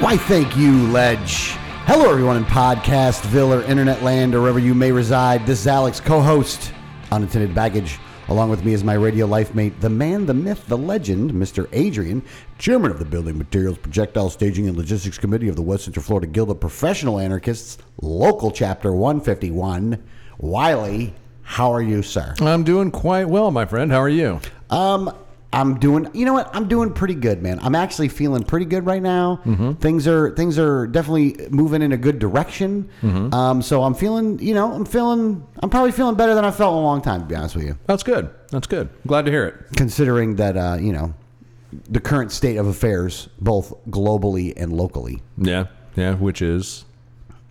Why, thank you, Ledge. Hello, everyone in Podcastville or Internet Land or wherever you may reside. This is Alex, co host, Unintended Baggage. Along with me is my radio life mate, the man, the myth, the legend, Mr. Adrian, chairman of the Building Materials Projectile Staging and Logistics Committee of the West Central Florida Guild of Professional Anarchists, local chapter 151. Wiley, how are you, sir? I'm doing quite well, my friend. How are you? Um, I'm doing. You know what? I'm doing pretty good, man. I'm actually feeling pretty good right now. Things are things are definitely moving in a good direction. Um, so I'm feeling. You know, I'm feeling. I'm probably feeling better than I felt in a long time. To be honest with you, That's good. That's good. Glad to hear it. considering that uh, you know the current state of affairs, both globally and locally, Yeah. Yeah. Which is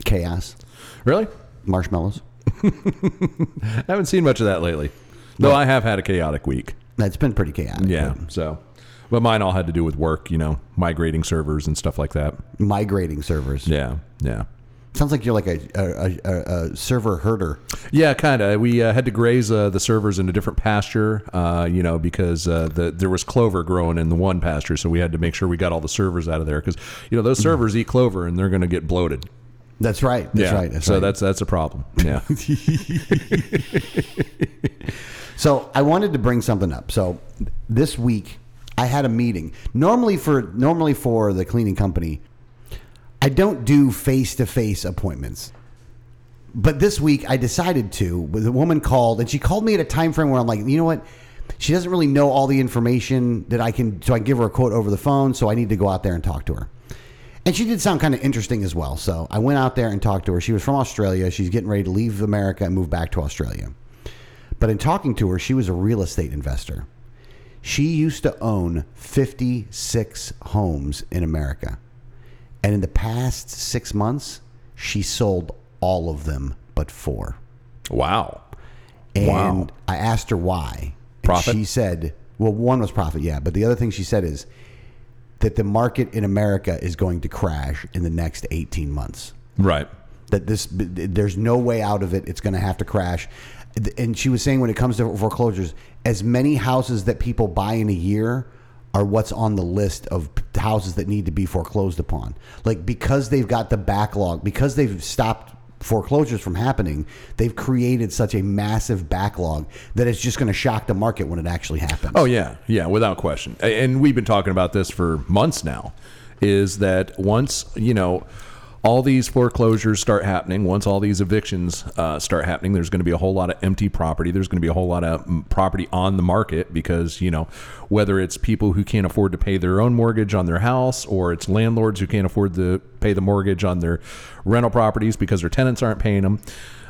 chaos, really. marshmallows. I haven't seen much of that lately. Though I have had a chaotic week. It's been pretty chaotic. Yeah. So, but mine all had to do with work. You know, migrating servers and stuff like that. migrating servers. Yeah. Yeah. Sounds like you're like a a, a, a server herder. Yeah, kind of. We uh, had to graze uh, the servers in a different pasture, uh, you know, because uh, the there was clover growing in the one pasture, so we had to make sure we got all the servers out of there because you know those servers eat clover and they're going to get bloated. That's right. That's yeah. right. That's so right. that's that's a problem. Yeah. So I wanted to bring something up. So this week I had a meeting. Normally for normally for the cleaning company, I don't do face to face appointments. But this week I decided to. The woman called and she called me at a time frame where I'm like, you know what? She doesn't really know all the information that I can so I can give her a quote over the phone, so I need to go out there and talk to her. And she did sound kind of interesting as well. So I went out there and talked to her. She was from Australia. She's getting ready to leave America and move back to Australia. But in talking to her, she was a real estate investor. She used to own 56 homes in America. And in the past six months, she sold all of them but four. wow. And Wow. I asked her why. And Profit? She said, well, one was profit, yeah. But the other thing she said is that the market in America is going to crash in the next 18 months Right. that this there's no way out of it it's going to have to crash and she was saying when it comes to foreclosures as many houses that people buy in a year are what's on the list of houses that need to be foreclosed upon like because they've got the backlog because they've stopped foreclosures from happening they've created such a massive backlog that it's just going to shock the market when it actually happens Oh yeah, yeah, without question. And we've been talking about this for months now. Is that once you know all these foreclosures start happening, once all these evictions uh, start happening, there's going to be a whole lot of empty property. There's going to be a whole lot of mm, property on the market because you know whether it's people who can't afford to pay their own mortgage on their house, or it's landlords who can't afford to pay the mortgage on their rental properties because their tenants aren't paying them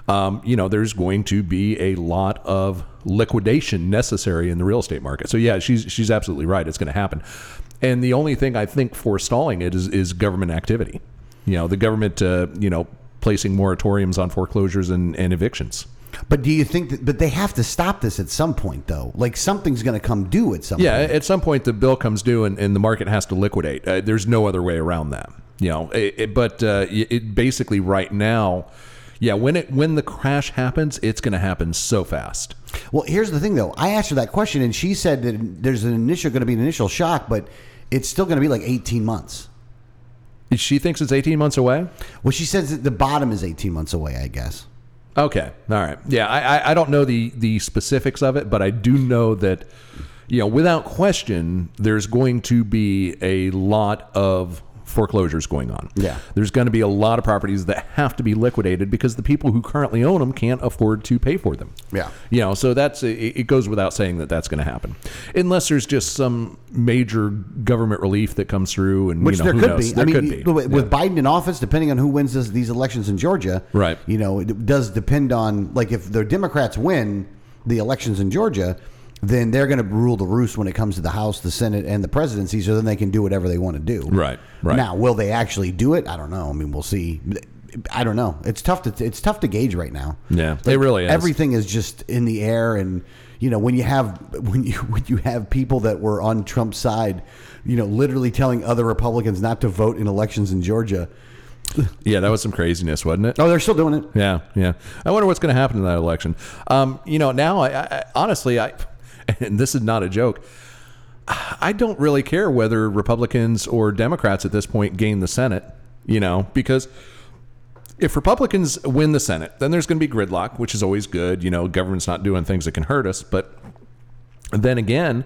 um, you know, there's going to be a lot of liquidation necessary in the real estate market. So yeah, she's she's absolutely right. It's going to happen. And the only thing I think forestalling it is is government activity. You know, the government, uh, you know, placing moratoriums on foreclosures and, and evictions. but do you think that but they have to stop this at some point though like something's going to come due at some Yeah, point at some point the bill comes due and, and the market has to liquidate. Uh, there's no other way around that. You know, it, it- but uh, it, it basically right now, yeah, when it when the crash happens, it's going to happen so fast. Well, here's the thing, though. I asked her that question, and she said that there's an initial going to be an initial shock, but it's still going to be like 18 months. She thinks it's 18 months away. Well, she says that the bottom is 18 months away. I guess. Okay, all right. Yeah, I, I, I don't know the the specifics of it, but I do know that you know without question, there's going to be a lot of foreclosures going on. Yeah. There's going to be a lot of properties that have to be liquidated because the people who currently own them can't afford to pay for them. Yeah. You know, so that's it, goes without saying that that's going to happen, unless there's just some major government relief that comes through, and Which you know, there who could knows? be. There I mean, could be. with with Biden in office, depending on who wins this, these elections in Georgia, Right. You know, it does depend on like if the Democrats win the elections in Georgia, then they're going to rule the roost when it comes to the House, the Senate, and the presidency. So then they can do whatever they want to do. Right, right. Now, will they actually do it? I don't know. I mean, we'll see. I don't know. It's tough to it's tough to gauge right now. Yeah, it really is. Everything is just in the air, and you know when you have when you when you have people that were on Trump's side, you know, literally telling other Republicans not to vote in elections in Georgia. Yeah, that was some craziness, wasn't it? Oh, they're still doing it. Yeah, yeah. I wonder what's going to happen in that election. Um, you know, now I, I honestly, I and this is not a joke. I don't really care whether Republicans or Democrats at this point gain the Senate. You know, because if Republicans win the Senate, then there's going to be gridlock, which is always good. You know, government's not doing things that can hurt us. But then again,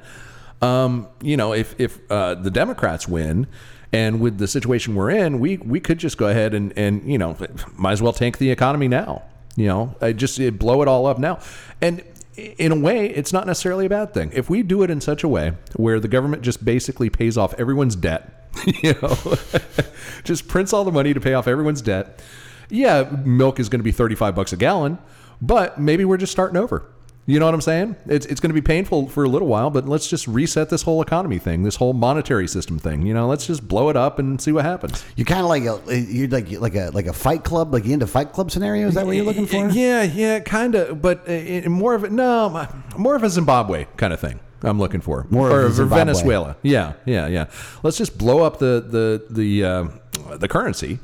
um, you know, if if uh, the Democrats win, and with the situation we're in, we we could just go ahead and and you know, might as well tank the economy now. You know, I just blow it all up now, and in a way, it's not necessarily a bad thing. If we do it in such a way where the government just basically pays off everyone's debt, you know, just prints all the money to pay off everyone's debt. Yeah, milk is going to be 35 bucks a gallon, but maybe we're just starting over. You know what I'm saying? It's, it's going to be painful for a little while, but let's just reset this whole economy thing, this whole monetary system thing. You know, let's just blow it up and see what happens. You're kind of like a you're like like a like a Fight Club, like you into Fight Club scenario. Is that what you're looking for? Yeah, yeah, kind of, but uh, more of it. No, more of a Zimbabwe kind of thing. I'm looking for More of or, a or Venezuela. Yeah, yeah, yeah. Let's just blow up the the the uh, the currency.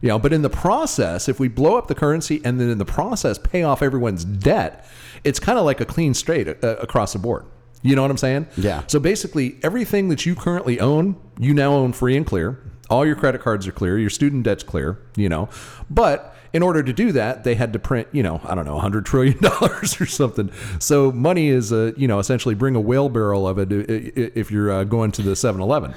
You know, but in the process, if we blow up the currency and then in the process pay off everyone's debt, it's kind of like a clean straight uh, across the board. You know what I'm saying? Yeah. So basically, everything that you currently own, you now own free and clear. All your credit cards are clear. Your student debt's clear. You know, but in order to do that, they had to print, you know, I don't know, hundred trillion dollars or something. So money is, uh, you know, essentially bring a whale barrel of it i- if you're uh, going to the 7-Eleven.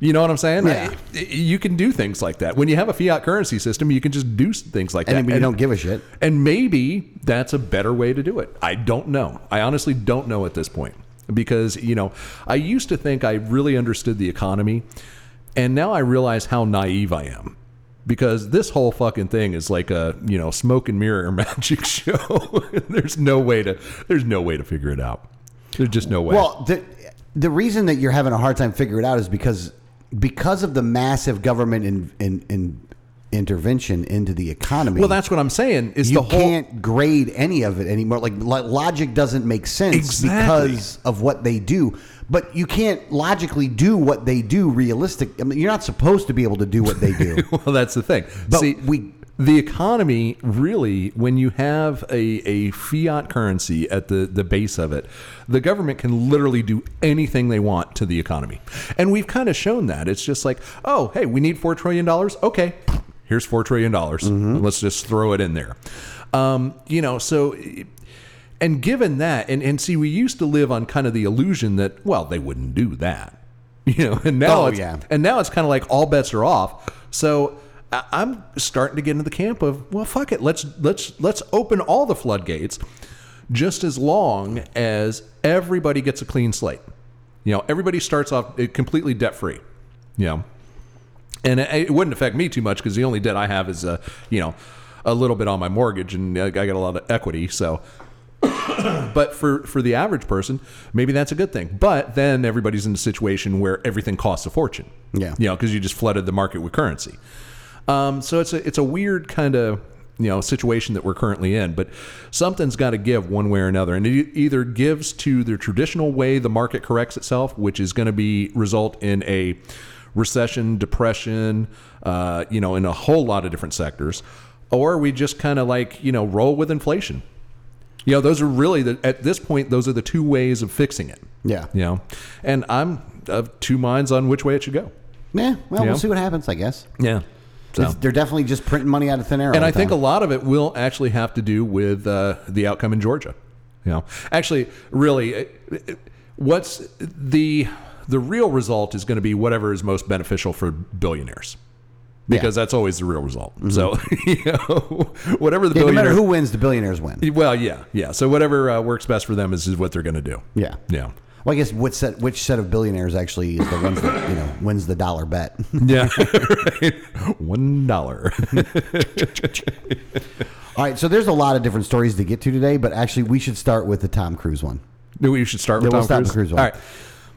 You know what I'm saying? Yeah. I- You can do things like that. When you have a fiat currency system, you can just do things like that. And you don't give a shit. And maybe that's a better way to do it. I don't know. I honestly don't know at this point because, you know, I used to think I really understood the economy, and now I realize how naive I am. Because this whole fucking thing is like a, you know, smoke and mirror magic show. there's no way to there's no way to figure it out. There's just no way. Well, the the reason that you're having a hard time figuring it out is because because of the massive government in, in, in intervention into the economy. well, that's what I'm saying is you the whole can't grade any of it anymore. Like logic doesn't make sense Exactly. because of what they do. But you can't logically do what they do realistic. I mean, you're not supposed to be able to do what they do. Well, that's the thing. But See, we- the economy really, when you have a, a fiat currency at the, the base of it, the government can literally do anything they want to the economy. And we've kind of shown that. It's just like, oh, hey, we need $4 trillion. Okay, here's $4 trillion. Let's just throw it in there. Um, you know, so. And given that, and, and see, we used to live on kind of the illusion that, well, they wouldn't do that. You know, and now Oh, it's, yeah. and now it's kind of like all bets are off. So I'm starting to get into the camp of well, fuck it. Let's let's let's open all the floodgates, just as long as everybody gets a clean slate. You know, everybody starts off uh, completely debt free. You know, and it, it wouldn't affect me too much because the only debt I have is uh, you know a little bit on my mortgage, and I got a lot of equity. So but for for the average person, maybe that's a good thing. But then everybody's in a situation where everything costs a fortune. Yeah. you know, because you just flooded the market with currency. Um, so it's a it's a weird kind of you know situation that we're currently in. But something's got to give one way or another, and it either gives to the traditional way the market corrects itself, which is going to be result in a recession, depression, uh, you know, in a whole lot of different sectors, or we just kind of like you know roll with inflation. You know, those are really the, at this point, those are the two ways of fixing it. Yeah. You know, and I'm of two minds on which way it should go. Yeah, well, Yeah. we'll see what happens, I guess. Yeah. So. They're definitely just printing money out of thin air. And I think a lot of it will actually have to do with uh, the outcome in Georgia. You know, actually, really, what's the the real result is going to be whatever is most beneficial for billionaires, because that's always the real result. So, you know, whatever the Yeah, no matter who wins, the billionaires win. well, yeah, yeah. So whatever uh, works best for them is, is what they're going to do. Yeah. Yeah. Well, I guess which set which set of billionaires actually is the ones that you know wins the dollar bet. Yeah. right. One dollar. All right, so there's a lot of different stories to get to today, but actually we should start with the Tom Cruise one. We should start with Yeah, Tom we'll start Cruise? Cruise one. right.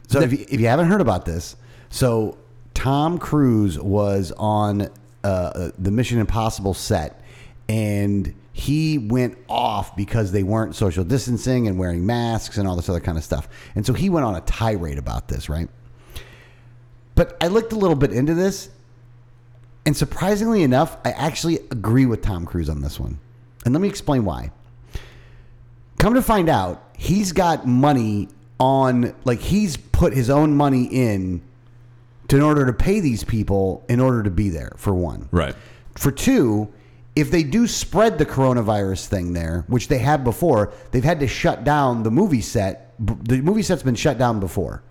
So if you, if you haven't heard about this, so Tom Cruise was on uh, the Mission Impossible set, and he went off because they weren't social distancing and wearing masks and all this other kind of stuff. And so he went on a tirade about this, right? But I looked a little bit into this, and surprisingly enough, I actually agree with Tom Cruise on this one. And let me explain why. Come to find out, he's got money on, like, he's put his own money in to, in order to pay these people in order to be there, for one. Right. For two, if they do spread the coronavirus thing there, which they have before, they've had to shut down the movie set. The movie set's been shut down before.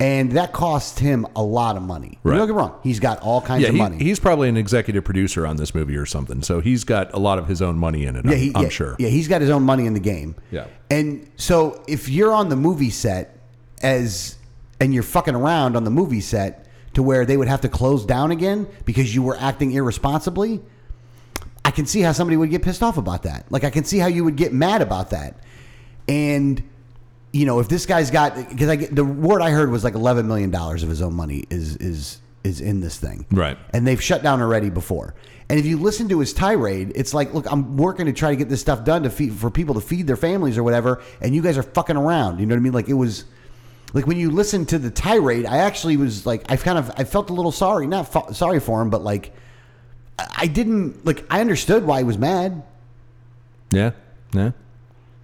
And that cost him a lot of money. Right. Don't get me wrong. He's got all kinds Yeah, of he, money. he's probably an executive producer on this movie or something, so he's got a lot of his own money in it. I'm, Yeah, he, I'm yeah, sure. Yeah, he's got his own money in the game. Yeah. And so if you're on the movie set as and you're fucking around on the movie set to where they would have to close down again because you were acting irresponsibly, I can see how somebody would get pissed off about that. Like I can see how you would get mad about that. And you know, if this guy's got because I get the word I heard was like 11 million dollars of his own money is is is in this thing. Right. And they've shut down already before. And if you listen to his tirade, it's like, look, I'm working to try to get this stuff done to feed for people to feed their families or whatever, and you guys are fucking around. You know what I mean? Like it was like when you listen to the tirade, I actually was like, I've kind of I felt a little sorry, not fa- sorry for him, but like I didn't like I understood why he was mad. Yeah, yeah.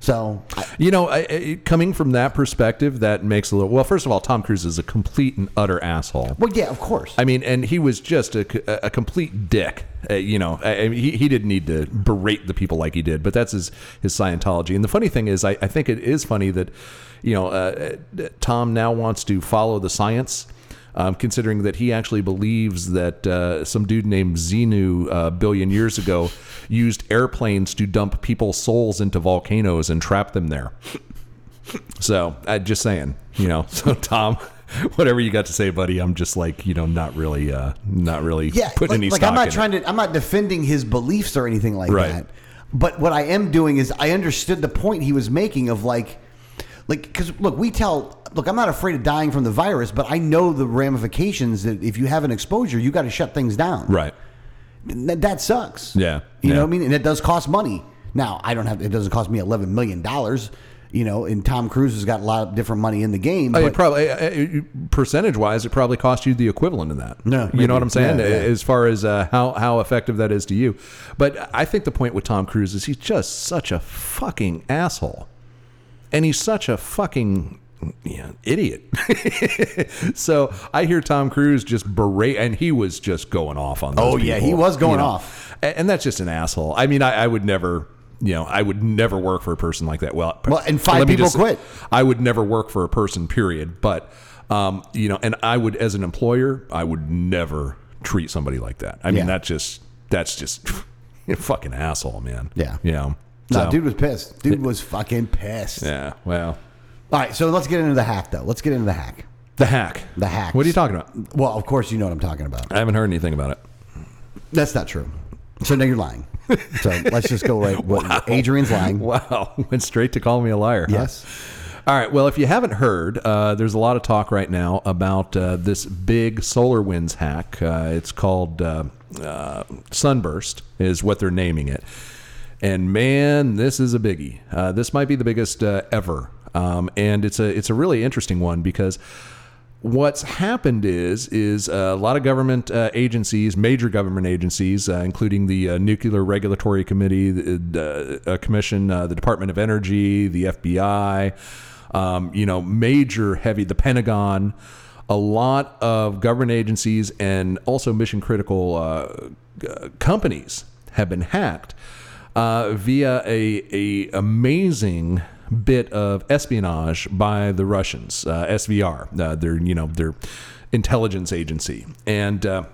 So You know, I, I, coming from that perspective, that makes a little. Well, first of all, Tom Cruise is a complete and utter asshole. well, yeah, of course. I mean, and he was just a, a complete dick. Uh, you know, I, he, he didn't need to berate the people like he did, but that's his, his Scientology. And the funny thing is, I, I think it is funny that, you know, uh, uh, Tom now wants to follow the science. Um, considering that he actually believes that uh, some dude named Xenu a billion years ago used airplanes to dump people's souls into volcanoes and trap them there. So, I just saying, you know. So, Tom, whatever you got to say, buddy, I'm just like, you know, not really, uh, not really yeah, putting like, any like I'm not in trying it. to. I'm not defending his beliefs or anything like Right. that. But what I am doing is I understood the point he was making of like, like because look, we tell. Look, I'm not afraid of dying from the virus, but I know the ramifications that if you have an exposure, you got to shut things down. Right. That, that sucks. Yeah, You yeah. know what I mean? And it does cost money. Now, I don't have. It doesn't cost me 11 million dollars. You know, and Tom Cruise has got a lot of different money in the game. Uh, But it probably uh, percentage wise, it probably cost you the equivalent of that. No, you know what I'm saying? Yeah, yeah. As far as uh, how how effective that is to you, but I think the point with Tom Cruise is he's just such a fucking asshole, and he's such a fucking yeah, idiot. so I hear Tom Cruise just berate, and he was just going off on. Oh, yeah, people, he was going you know. off. And that's just an asshole. I mean, I, I would never. You know, I would never work for a person like that. Well, Well, and five people just- quit. I would never work for a person, period. But um, you know, and I would, as an employer, I would never treat somebody like that. I mean, Yeah. that's just that's just a fucking asshole, man. Yeah. you know. No, So, dude was pissed. Dude was fucking pissed. Yeah. Well, All right, so let's get into the hack, though. Let's get into the hack. the hack. The hack. What are you talking about? Well, of course, you know what I'm talking about. I haven't heard anything about it. That's not true. So now you're lying. So let's just go right. What, Adrian's lying. Wow, went straight to call me a liar. huh? Yes. All right. Well, if you haven't heard, uh, there's a lot of talk right now about uh, this big SolarWinds hack. Uh, it's called uh, uh, Sunburst, is what they're naming it. And man, this is a biggie. Uh, this might be the biggest uh, ever, um, and it's a it's a really interesting one because what's happened is is a lot of government uh, agencies, major government agencies, uh, including the uh, Nuclear Regulatory Committee, the uh, Commission, uh, the Department of Energy, the FBI, um, you know, major heavy, the Pentagon. A lot of government agencies and also mission critical uh, companies have been hacked uh, via a, a amazing bit of espionage by the Russians, uh, SVR, uh, their you know their intelligence agency, and. Uh,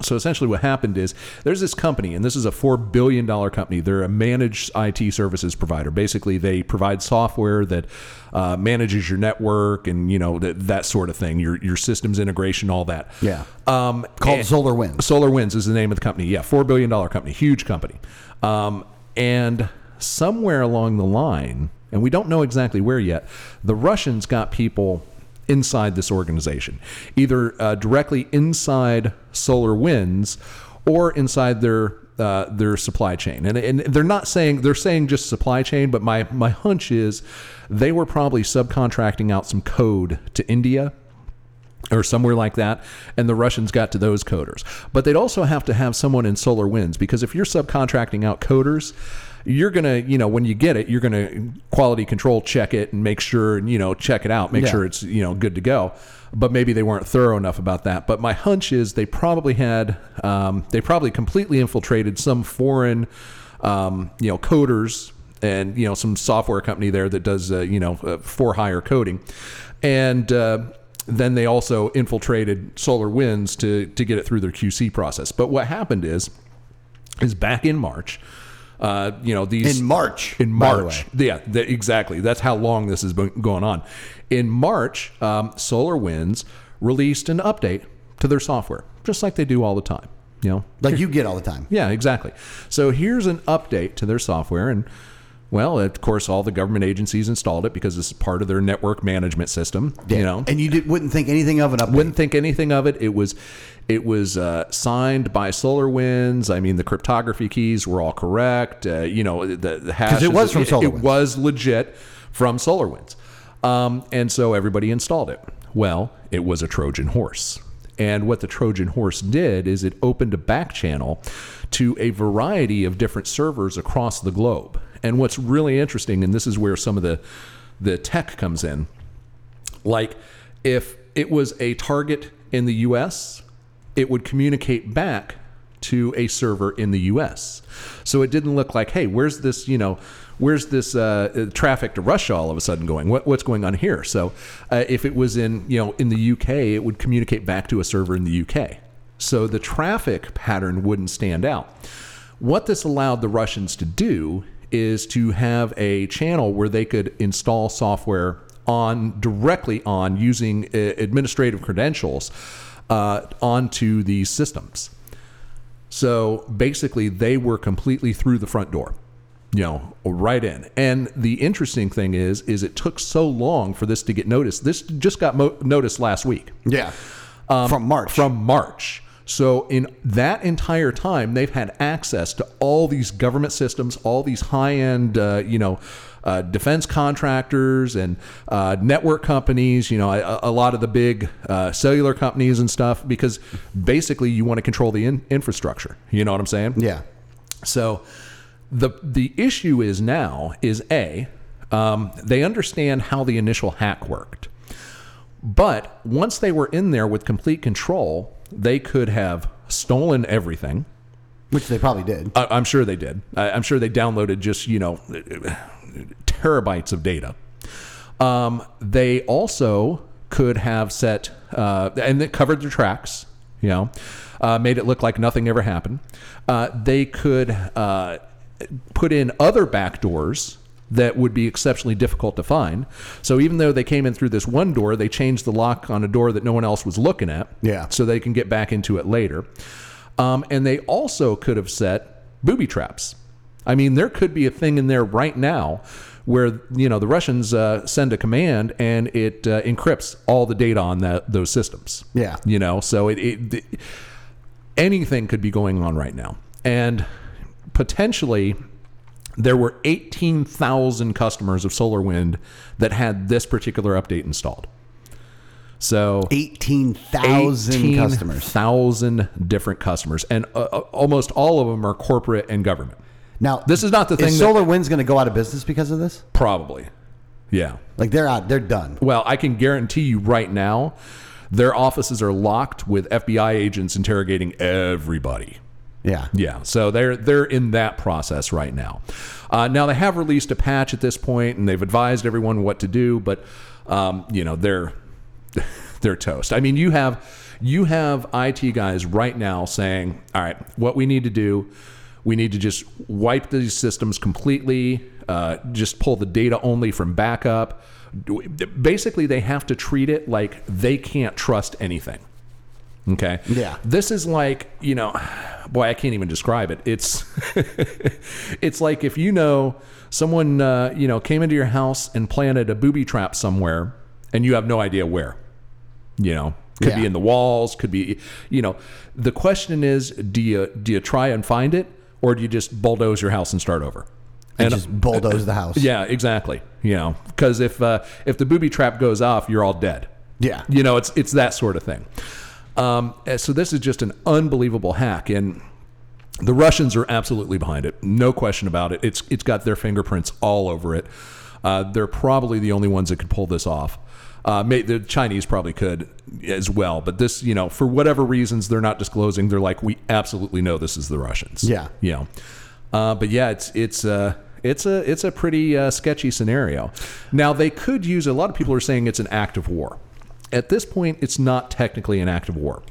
so essentially, what happened is there's this company, and this is a four billion dollar company. They're a managed IT services provider. Basically, they provide software that uh, manages your network and you know that that sort of thing, your your systems integration, all that. Yeah. Um, Called SolarWinds. Solar Winds is the name of the company. Yeah, four billion dollar company, huge company. Um, and somewhere along the line, and we don't know exactly where yet. The Russians got people inside this organization, either uh, directly inside SolarWinds or inside their uh, their supply chain. And, and they're not saying they're saying just supply chain, but my my hunch is they were probably subcontracting out some code to India or somewhere like that, and the Russians got to those coders. But they'd also have to have someone in SolarWinds because if you're subcontracting out coders, you're gonna, you know, when you get it, you're gonna quality control check it and make sure, you know, check it out, make Yeah. sure it's, you know, good to go. But maybe they weren't thorough enough about that. But my hunch is they probably had, um, they probably completely infiltrated some foreign, um, you know, coders and you know some software company there that does, uh, you know, uh, for hire coding, and. Uh, then they also infiltrated SolarWinds to to get it through their QC process. But what happened is, is back in March, uh, you know these In March, in the March, yeah, th- exactly. That's how long this has been going on. In March, um, SolarWinds released an update to their software, just like they do all the time. You know, like you get all the time. yeah, exactly. So here's an update to their software, and well, of course, all the government agencies installed it because it's part of their network management system. You know, and you did, wouldn't think anything of update. wouldn't think anything of it. It was, it was uh, signed by SolarWinds. I mean, the cryptography keys were all correct. Uh, you know, the, the hash. it was from it, SolarWinds. It was legit from SolarWinds, um, and so everybody installed it. Well, it was a Trojan horse. And what the Trojan horse did is it opened a back channel to a variety of different servers across the globe. And what's really interesting, and this is where some of the the tech comes in, like if it was a target in the US, it would communicate back to a server in the US. So it didn't look like, hey, where's this, you know, where's this uh, traffic to Russia all of a sudden going? What, what's going on here? So uh, if it was in, you know, in the UK, it would communicate back to a server in the UK. So the traffic pattern wouldn't stand out. What this allowed the Russians to do is to have a channel where they could install software on directly on using uh, administrative credentials uh, onto these systems. So basically, they were completely through the front door, you know, right in. And the interesting thing is, is it took so long for this to get noticed. This just got mo- noticed last week yeah, from March. Um, from March. So in that entire time, they've had access to all these government systems, all these high-end, uh, you know, uh, defense contractors and uh, network companies. You know, a, a lot of the big uh, cellular companies and stuff, because basically you want to control the in- infrastructure. You know what I'm saying? yeah, So the the issue is now is a um, they understand how the initial hack worked, but once they were in there with complete control, they could have stolen everything. which they probably did. I, I'm sure they did. I, I'm sure they downloaded just you know terabytes of data. Um, they also could have set uh, and it covered their tracks. You know, uh, made it look like nothing ever happened. Uh, they could uh, put in other backdoors that would be exceptionally difficult to find. So even though they came in through this one door, they changed the lock on a door that no one else was looking at. Yeah. So they can get back into it later. Um, and they also could have set booby traps. I mean, there could be a thing in there right now where you know the Russians uh, send a command and it uh, encrypts all the data on that those systems. Yeah. you know, so it, it th- anything could be going on right now, and potentially there were eighteen thousand customers of SolarWind that had this particular update installed. So Eighteen thousand customers. thousand different customers, and uh, uh, almost all of them are corporate and government. Now, This is not the thing Is that- Solar Wind's going to go out of business because of this? Probably, yeah. Like they're out. They're done. Well, I can guarantee you right now, their offices are locked with FBI agents interrogating everybody. Yeah. Yeah, so they're they're in that process right now. Uh, now they have released a patch at this point, and they've advised everyone what to do, but um, you know they're they're toast. I mean, you have you have IT guys right now saying, "All right, what we need to do, we need to just wipe these systems completely, uh, just pull the data only from backup." Basically, they have to treat it like they can't trust anything. Okay. Yeah. This is like, you know, boy, I can't even describe it. It's it's like if you know someone uh, you know came into your house and planted a booby trap somewhere and you have no idea where. You know, could be in the walls, could be you know, the question is do you do you try and find it or do you just bulldoze your house and start over? And just bulldoze the house. Yeah, exactly. You know, because if uh, if the booby trap goes off, you're all dead. Yeah. You know, it's it's that sort of thing. Um, so this is just an unbelievable hack, and the Russians are absolutely behind it, no question about it. It's it's got their fingerprints all over it. Uh, they're probably the only ones that could pull this off. Uh, may, the Chinese probably could as well, but this, you know, for whatever reasons they're not disclosing, they're like, we absolutely know this is the Russians. Yeah. you know, uh, but yeah, it's it's uh, it's a it's a pretty uh, sketchy scenario. Now they could use. A lot of people are saying it's an act of war. At this point, it's not technically an act of war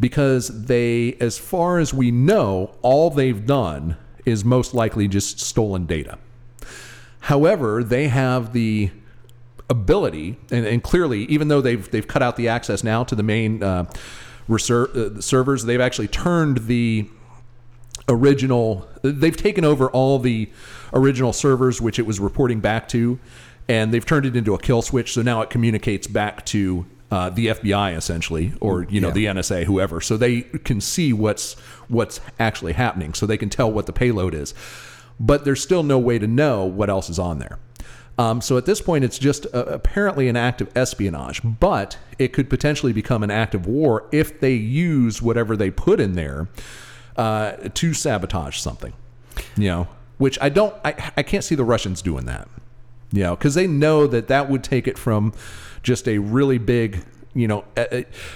because they, as far as we know, all they've done is most likely just stolen data. However, they have the ability, and, and clearly, even though they've they've cut out the access now to the main uh, reser- uh, servers, they've actually turned the original. They've taken over all the original servers which it was reporting back to, and they've turned it into a kill switch. So now it communicates back to uh, the FBI essentially, or you know Yeah. the NSA, whoever. So they can see what's what's actually happening. So they can tell what the payload is, but there's still no way to know what else is on there. Um, so at this point, it's just uh, apparently an act of espionage, but it could potentially become an act of war if they use whatever they put in there uh, to sabotage something. You know, which I don't, I, I can't see the Russians doing that. You know, because they know that that would take it from just a really big, you know,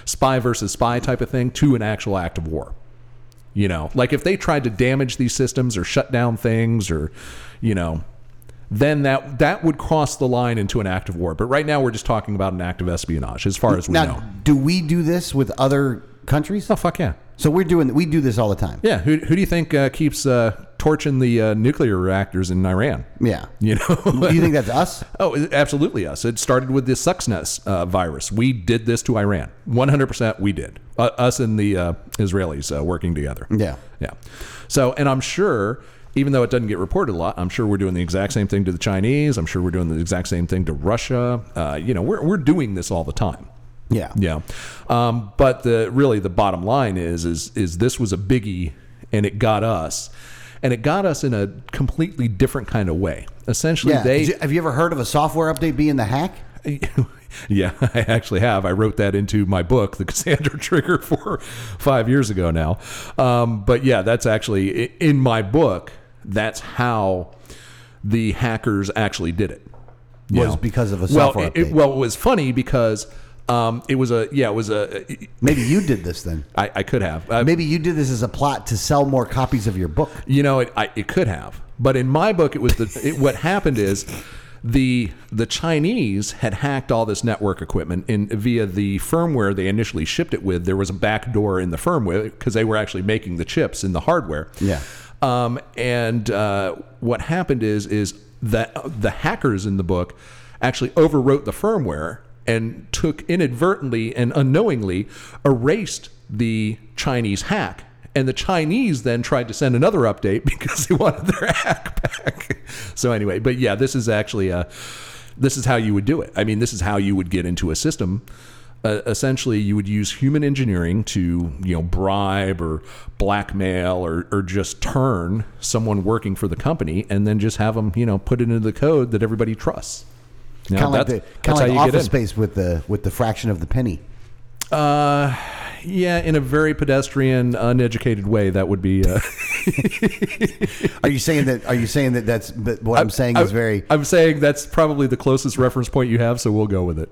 spy versus spy type of thing to an actual act of war. You know, like if they tried to damage these systems or shut down things or, you know, then that that would cross the line into an act of war. But right now we're just talking about an act of espionage, as far as we Now, know. do we do this with other countries? Oh fuck yeah, So we're doing we do this all the time. yeah. Who, who do you think uh, keeps uh, torching the uh, nuclear reactors in Iran? Yeah. You know, do you think that's us? Oh, absolutely us. It started with the Stuxnet uh, virus. We did this to Iran. 100% we did. Uh, us and the uh, Israelis uh, working together. Yeah. Yeah. So, and I'm sure, even though it doesn't get reported a lot, I'm sure we're doing the exact same thing to the Chinese. I'm sure we're doing the exact same thing to Russia. Uh, you know, we're, we're doing this all the time. Yeah. Yeah. Um, but the really the bottom line is is is this was a biggie and it got us. And it got us in a completely different kind of way. Essentially, Yeah. they you- have you ever heard of a software update being the hack? yeah, I actually have. I wrote that into my book, The Cassandra Trigger, for five years ago now. Um, but yeah, that's actually in my book. That's how the hackers actually did it. You Was because of a well, software it- it- update. well, it was funny because um, it was a yeah, it was a. Maybe you did this then. I, I could have. Uh, Maybe you did this as a plot to sell more copies of your book. You know, it, I, it could have, but in my book, it was the. It, what happened is, the the Chinese had hacked all this network equipment in via the firmware they initially shipped it with. There was a back door in the firmware because they were actually making the chips in the hardware. Yeah. Um, and uh, what happened is is that the hackers in the book actually overwrote the firmware and took inadvertently and unknowingly erased the Chinese hack. And the Chinese then tried to send another update because they wanted their hack back. so anyway, but yeah, this is actually a this is how you would do it. I mean, this is how you would get into a system. Uh, essentially, you would use human engineering to, you know, bribe or blackmail or, or just turn someone working for the company, and then just have them, you know, put it into the code that everybody trusts. Know, Kind of like the kind of like how you get Office. Space with the with the fraction of the penny. Uh, yeah, in a very pedestrian, uneducated way, that would be. Uh, Are you saying that? Are you saying that that's? But what I'm saying is very. I'm saying that's probably the closest reference point you have, so we'll go with it.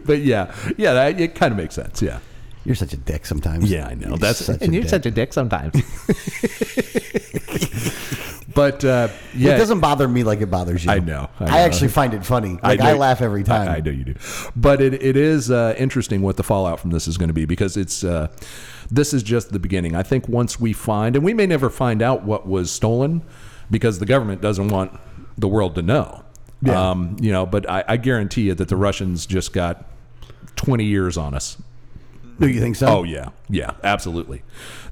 but yeah, yeah, that, it kind of makes sense. Yeah, You're such a dick sometimes. yeah, I know. You're That's such and you're dick. such a dick sometimes. but uh, It doesn't bother me like it bothers you. I know, I I, actually find it funny. Like I, know- laugh every time. I, I know you do, but it, it is uh, interesting what the fallout from this is going to be because it's uh, this is just the beginning. I think once we find, and we may never find out what was stolen because the government doesn't want the world to know. Yeah. Um, you know, but I, I guarantee you that the Russians just got 20 years on us. Do you think so? Oh yeah, yeah, absolutely.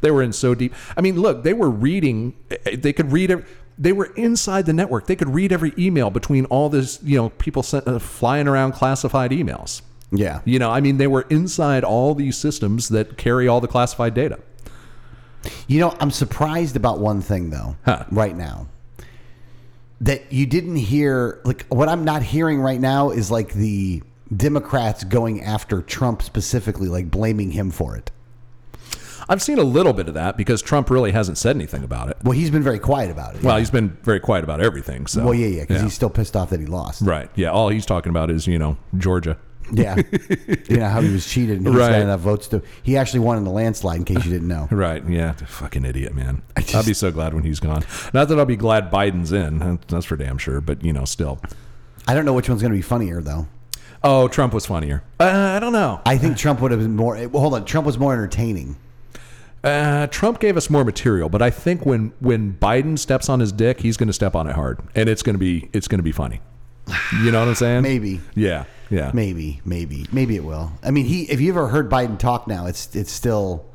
They were in so deep. I mean, look, they were reading. They could read. They were inside the network. They could read every email between all this. You know, people sent, uh, flying around classified emails. yeah. You know, I mean, they were inside all these systems that carry all the classified data. You know, I'm surprised about one thing though. Huh. Right now, that you didn't hear. Like what I'm not hearing right now is like the Democrats going after Trump specifically, like blaming him for it. I've seen a little bit of that because Trump really hasn't said anything about it. Well, he's been very quiet about it. Well, he's been very quiet about everything. So, well, yeah, yeah, because he's still pissed off that he lost. right. Yeah, all he's talking about is you know Georgia. Yeah, you know how he was cheated and he Right. got enough votes to. He actually won in the landslide. In case you didn't know. Right. Yeah. Fucking idiot, man. I I'll be so glad when he's gone. Not that I'll be glad Biden's in. That's for damn sure. But you know, still. I don't know which one's going to be funnier though. Oh, Trump was funnier. Uh, I don't know. I think Trump would have been more. Well, hold on, Trump was more entertaining. Uh, Trump gave us more material, but I think when when Biden steps on his dick, he's going to step on it hard, and it's going to be it's going to be funny. You know what I'm saying? Maybe. Yeah. Yeah. Maybe, maybe, maybe it will. I mean, he. If you ever heard Biden talk now, it's it's still,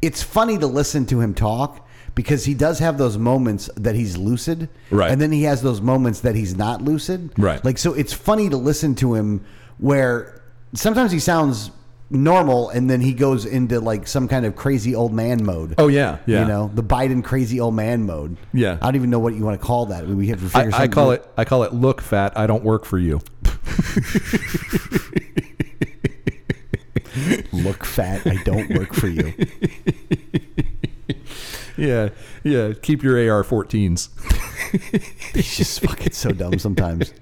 it's funny to listen to him talk because he does have those moments that he's lucid, Right. And then he has those moments that he's not lucid, Right. Like so, it's funny to listen to him where sometimes he sounds normal and then he goes into like some kind of crazy old man mode. Oh yeah. Yeah. You know, the Biden crazy old man mode. Yeah. I don't even know what you want to call that. We have to figure I, I call it I call it look fat. I don't work for you. look fat. I don't work for you. Yeah. Yeah. Keep your AR-14s. He's just fucking so dumb sometimes.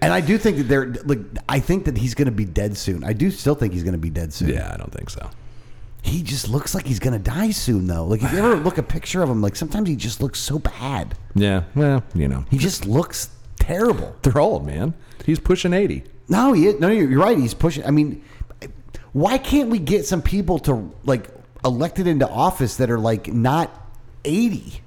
And I do think that they're like I think that he's going to be dead soon. I do still think he's going to be dead soon. Yeah, I don't think so. He just looks like he's going to die soon though. Like if you ever look a picture of him, like sometimes he just looks so bad. Yeah. Well, you know, He just looks terrible. they're old, man. He's pushing 80. No, he no, you're right. He's pushing. I mean, why can't we get some people to like elected into office that are like not eighty?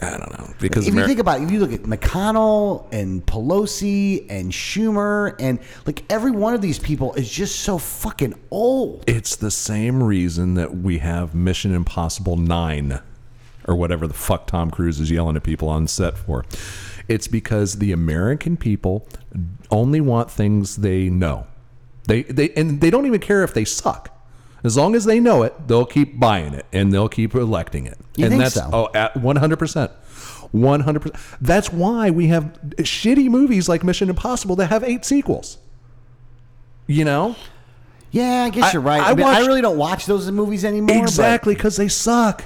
I don't know because if you think about it, if you look at McConnell and Pelosi and Schumer and like every one of these people is just so fucking old. it's the same reason that we have Mission Impossible 9 or whatever the fuck Tom Cruise is yelling at people on set for. It's because the American people only want things they know. They they and they don't even care if they suck. As long as they know it, they'll keep buying it and they'll keep electing it. You and think that's so? oh at 100%. 100%. That's why we have shitty movies like Mission Impossible that have 8 sequels. You know? Yeah, I guess I- you're right. I, I mean, I watched- really don't watch those movies anymore. but- Exactly, because they suck.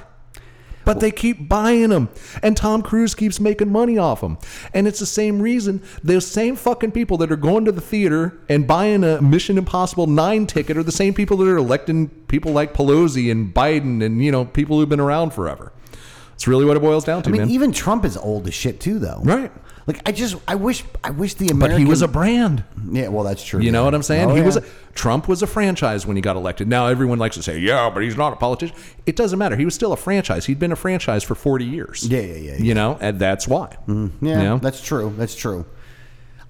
But they keep buying them, and Tom Cruise keeps making money off them. And it's the same reason those same fucking people that are going to the theater and buying a Mission Impossible Nine ticket are the same people that are electing people like Pelosi and Biden and you know people who've been around forever. It's really what it boils down to, I mean, man. even Trump is old as shit too, though. Right. Like I just, I wish, I wish the but American. he was a brand. Yeah, well, that's true. You know what I'm saying? Oh, he yeah. was a, Trump was a franchise when he got elected. Now everyone likes to say, "Yeah, but he's not a politician." It doesn't matter. He was still a franchise. He'd been a franchise for 40 years. Yeah, yeah, yeah, You know, and that's why. Mm, yeah, You know? that's true. That's true.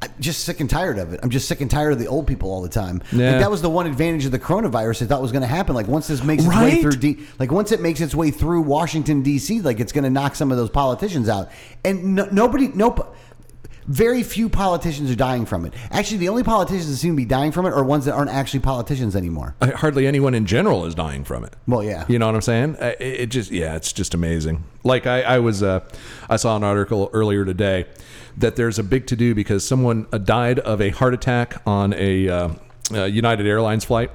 I'm just sick and tired of it. I'm just sick and tired of the old people all the time. Yeah. Like that was the one advantage of the coronavirus I thought was going to happen. Like once this makes its way through, D, like once it makes its way through Washington D.C., like it's going to knock some of those politicians out. And no, nobody, nope. Very few politicians are dying from it. Actually, the only politicians that seem to be dying from it are ones that aren't actually politicians anymore. I- hardly anyone in general is dying from it. Well, yeah. You know what I'm saying? Uh, It, it just, yeah, it's just amazing. Like I, I was, uh, I saw an article earlier today that there's a big to do because someone uh, died of a heart attack on a uh, uh, United Airlines flight.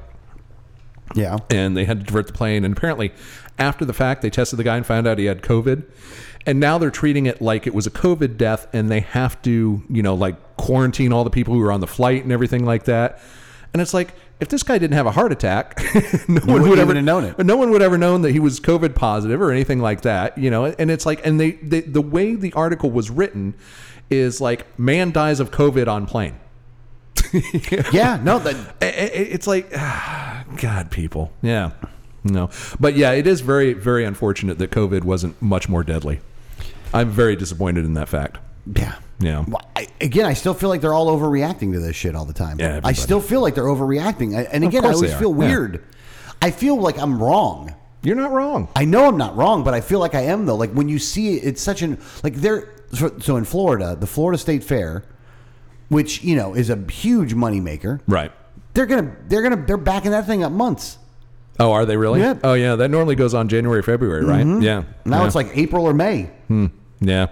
Yeah. and they had to divert the plane. And apparently, after the fact, they tested the guy and found out he had COVID. And now they're treating it like it was a COVID death, and they have to, you know, like quarantine all the people who were on the flight and everything like that. And it's like, if this guy didn't have a heart attack, no one wouldn't ever have known it. No one would ever known that he was COVID positive or anything like that, you know. And it's like, and they, they the way the article was written is like, man dies of COVID on plane. Yeah. No, that, it's like god people yeah no but yeah it is very very unfortunate that covid wasn't much more deadly i'm very disappointed in that fact yeah. Yeah. Well, I, again, I still feel like they're all overreacting to this shit all the time. Yeah, I still feel like they're overreacting. I- And again, I always feel Yeah. weird. I feel like I'm wrong. You're not wrong. I know I'm not wrong, but I feel like I am though. Like when you see it, it's such an like they're so so in Florida, the Florida State Fair, which you know is a huge moneymaker. Right. They're gonna they're gonna they're backing that thing up months. Oh, are they really? Yeah. Mm-hmm. Oh, yeah. That normally goes on January, February, right? Yeah. Now yeah. it's like April or May. Yeah.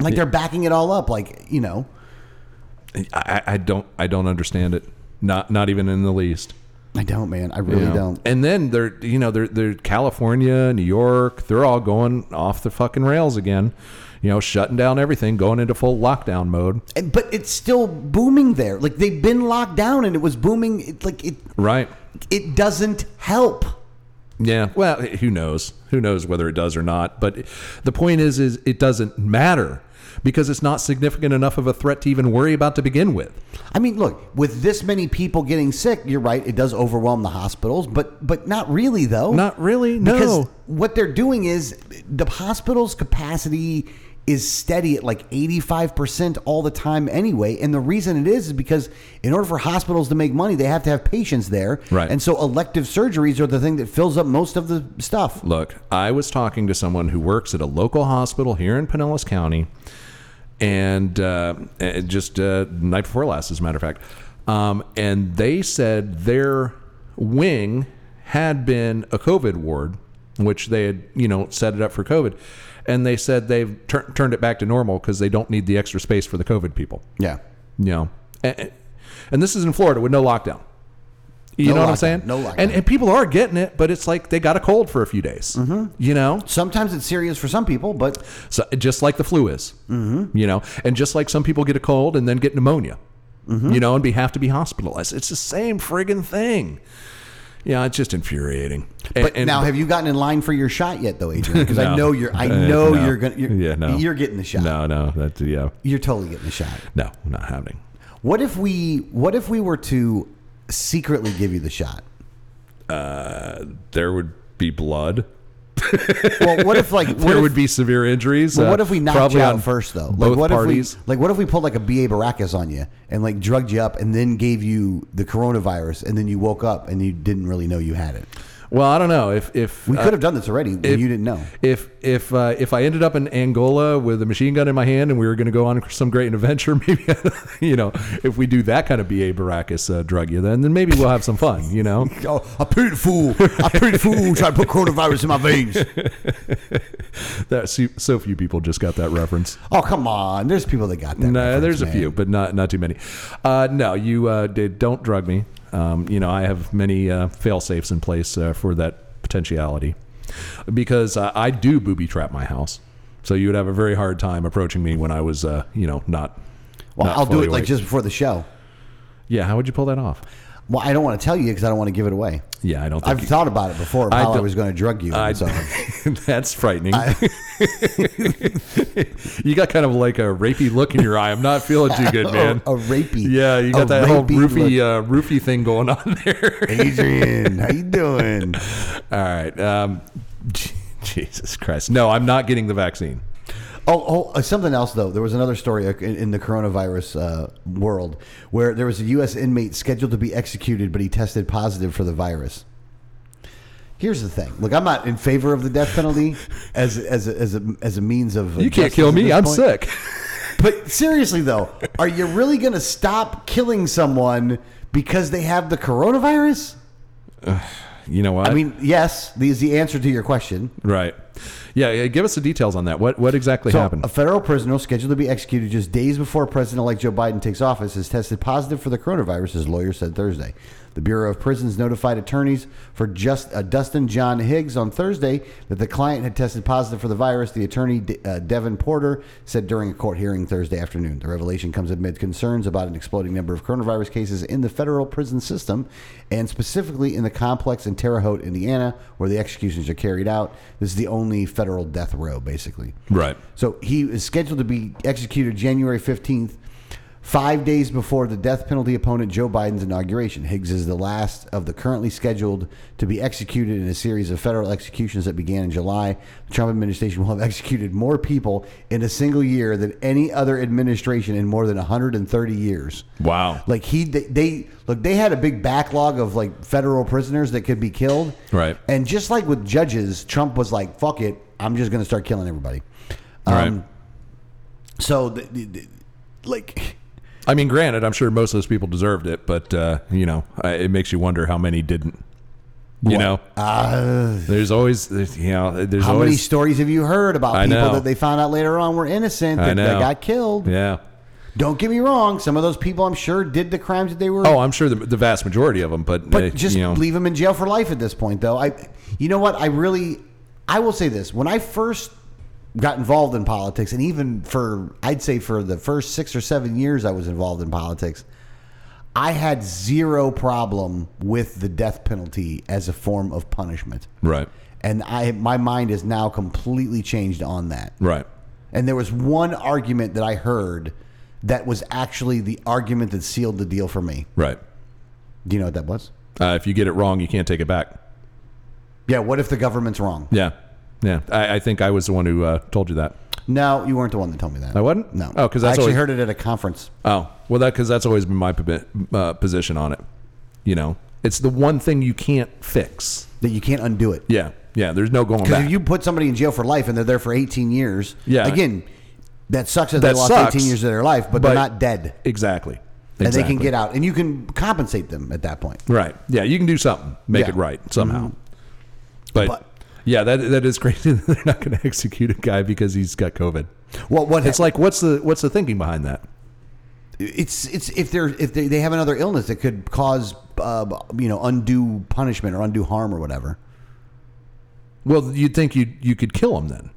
Like they're backing it all up. Like you know, I, I don't. I don't understand it. Not. Not even in the least. I don't, man. I really you know? don't. And then they're, you know, they're, they're California, New York. They're all going off the fucking rails again. You know, shutting down everything, going into full lockdown mode. And, but it's still booming there. Like they've been locked down and it was booming. It, like it, Right. it doesn't help. Yeah. Well, who knows? Who knows whether it does or not? But the point is, is it doesn't matter because it's not significant enough of a threat to even worry about to begin with. I mean, look, with this many people getting sick, you're right. It does overwhelm the hospitals, but but not really though. Not really. because No. what they're doing is the hospital's capacity is steady at like 85% all the time anyway and the reason it is is because in order for hospitals to make money they have to have patients there. Right. and so elective surgeries are the thing that fills up most of the stuff. Look, I was talking to someone who works at a local hospital here in Pinellas County, and uh, just uh, night before last, as a matter of fact, um, and they said their wing had been a COVID ward, which they had, you know, set it up for COVID, and they said they've tur- turned it back to normal because they don't need the extra space for the COVID people. yeah You know, and, and this is in Florida with no lockdown. You No know what I'm saying? no lockdown. And, and people are getting it, but it's like they got a cold for a few days. Mm-hmm. You know, sometimes it's serious for some people but so just like the flu is. Mm-hmm. You know, and just like some people get a cold and then get pneumonia. Mm-hmm. You know, and be have to be hospitalized. It's the same friggin' thing. Yeah, it's just infuriating. And- But and- now, have you gotten in line for your shot yet, though, Adrian? Because I know you're. I Uh, know no. you're gonna. You're, yeah, no, You're getting the shot. No, no, that's yeah, You're totally getting the shot. no, not happening. What if we? What if we were to secretly give you the shot? Uh, There would be blood. Well, what if like what there if, would be severe injuries. Well, uh, what if we knocked you out first, though? Like, Both what parties. if we like what if we pulled like a BA Baracus on you and like drugged you up and then gave you the coronavirus and then you woke up and you didn't really know you had it? Well, I don't know if if We uh, could have done this already, if- you didn't know. If if uh, if I ended up in Angola with a machine gun in my hand and we were going to go on some great adventure, maybe you know, if we do that kind of BA Baracus uh, drug you, then then maybe we'll have some fun. You know, Oh, a pretty fool! A pretty fool trying to put coronavirus in my veins. that so, so few people just got that reference. Oh come on! There's people that got that. No, there's a few, but not not too many. Uh, no, you uh, did, don't drug me. Um, you know, I have many uh, fail safes in place uh, for that potentiality because uh, I do booby trap my house. So you would have a very hard time approaching me when I was, uh, you know, not. Well, not I'll do it like just before the show. Yeah, how would you pull that off? Well, I don't want to tell you because I don't want to give it away. Yeah, I don't think I've thought about it before. I I, was going to drug you. I, so. that's frightening. you got kind of like a rapey look in your eye. I'm not feeling too good, man. A, a rapey. yeah, you got that whole roofy, uh, roofy thing going on there. Adrian, how you doing? All right. Um, Jesus Christ. No, I'm not getting the vaccine. Oh, oh, uh, something else though. There was another story uh, in, in the coronavirus uh, world where there was a U.S. inmate scheduled to be executed, but he tested positive for the virus. Here's the thing. Look, I'm not in favor of the death penalty as as a, as a, as a means of. You can't kill me. I'm point. sick. But seriously though, are you really going to stop killing someone because they have the coronavirus? You know what? I mean, yes, the is the answer to your question. right. Yeah, yeah, give us the details on that. What what exactly So, happened? a federal prisoner scheduled to be executed just days before President-elect Joe Biden takes office has tested positive for the coronavirus, his lawyer said Thursday. The Bureau of Prisons notified attorneys for just uh, Dustin John Higgs on Thursday that the client had tested positive for the virus. The attorney De- uh, Devin Porter said during a court hearing Thursday afternoon. The revelation comes amid concerns about an exploding number of coronavirus cases in the federal prison system, and specifically in the complex in Terre Haute, Indiana, where the executions are carried out. This is the only federal death row, basically. right. So he is scheduled to be executed January 15th Five days before the death penalty opponent Joe Biden's inauguration, Higgs is the last of the currently scheduled to be executed in a series of federal executions that began in July. The Trump administration will have executed more people in a single year than any other administration in more than 130 years. Wow. Like he, they, they look, they had a big backlog of like federal prisoners that could be killed. Right. And just like with judges, Trump was like, "Fuck it, I'm just going to start killing everybody." Right. Um, so, the, the, the- like, I mean, granted, I'm sure most of those people deserved it, but uh, you know, I- it makes you wonder how many didn't. You What? know, uh, there's always, there's, you know, there's how many always, stories have you heard about I people know. that they found out later on were innocent I that, that know. got killed? yeah. Don't get me wrong; some of those people, I'm sure, did the crimes that they were. Oh, I'm sure the, the vast majority of them, but, but uh, just you know, leave them in jail for life at this point, though. I, you know what? I really, I will say this: when I first got involved in politics, and even for, I'd say for the first six or seven years I was involved in politics, I had zero problem with the death penalty as a form of punishment. right, And I, my mind is now completely changed on that. right, And there was one argument that I heard that was actually the argument that sealed the deal for me. right. Do you know what that was? Uh, if you get it wrong, you can't take it back. Yeah. What if the government's wrong? Yeah, yeah. I, I think I was the one who uh, told you that. No, you weren't the one that told me that. I wasn't? No. Oh, because I that's actually always- heard it at a conference. Oh, well, that because that's always been my uh, position on it. You know, it's the one thing you can't fix. That you can't undo it. Yeah, yeah. There's no going Because back. if you put somebody in jail for life and they're there for 18 years, Yeah. again, that sucks that, That they lost sucks, 18 years of their life, but, but- they're not dead. exactly. And they Exactly. can get out. And you can compensate them at that point. right. Yeah, you can do something, make Yeah. Mm-hmm. it right somehow. But, But- yeah, that that is crazy. They're not going to execute a guy because he's got COVID. Well, what It's like, what's the what's the thinking behind that? it's it's if they're if they, they have another illness that could cause uh, you know undue punishment or undue harm or whatever. Well, you'd think you you could kill him then.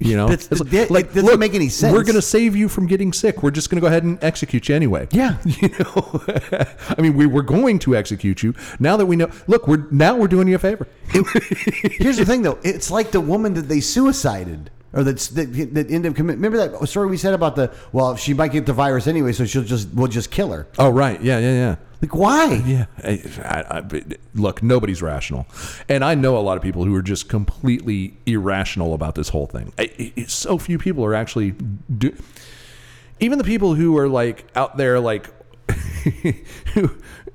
You know, That's- It's that- it doesn't make any sense. We're going to save you from getting sick. We're just going to go ahead and execute you anyway. Yeah. you know. I mean, we were going to execute you. Now that we know, look, we're now we're doing you a favor. Here's the thing, though. It's like the woman that they suicided. Or that's, that that ended up commit. Remember that story we said about the well, she might get the virus anyway, so she'll just we'll just kill her. Oh, right. Yeah, yeah, yeah. Like why? Yeah. I, I, I, look, nobody's rational, and I know a lot of people who are just completely irrational about this whole thing. So few people are actually do. Even the people who are like out there, like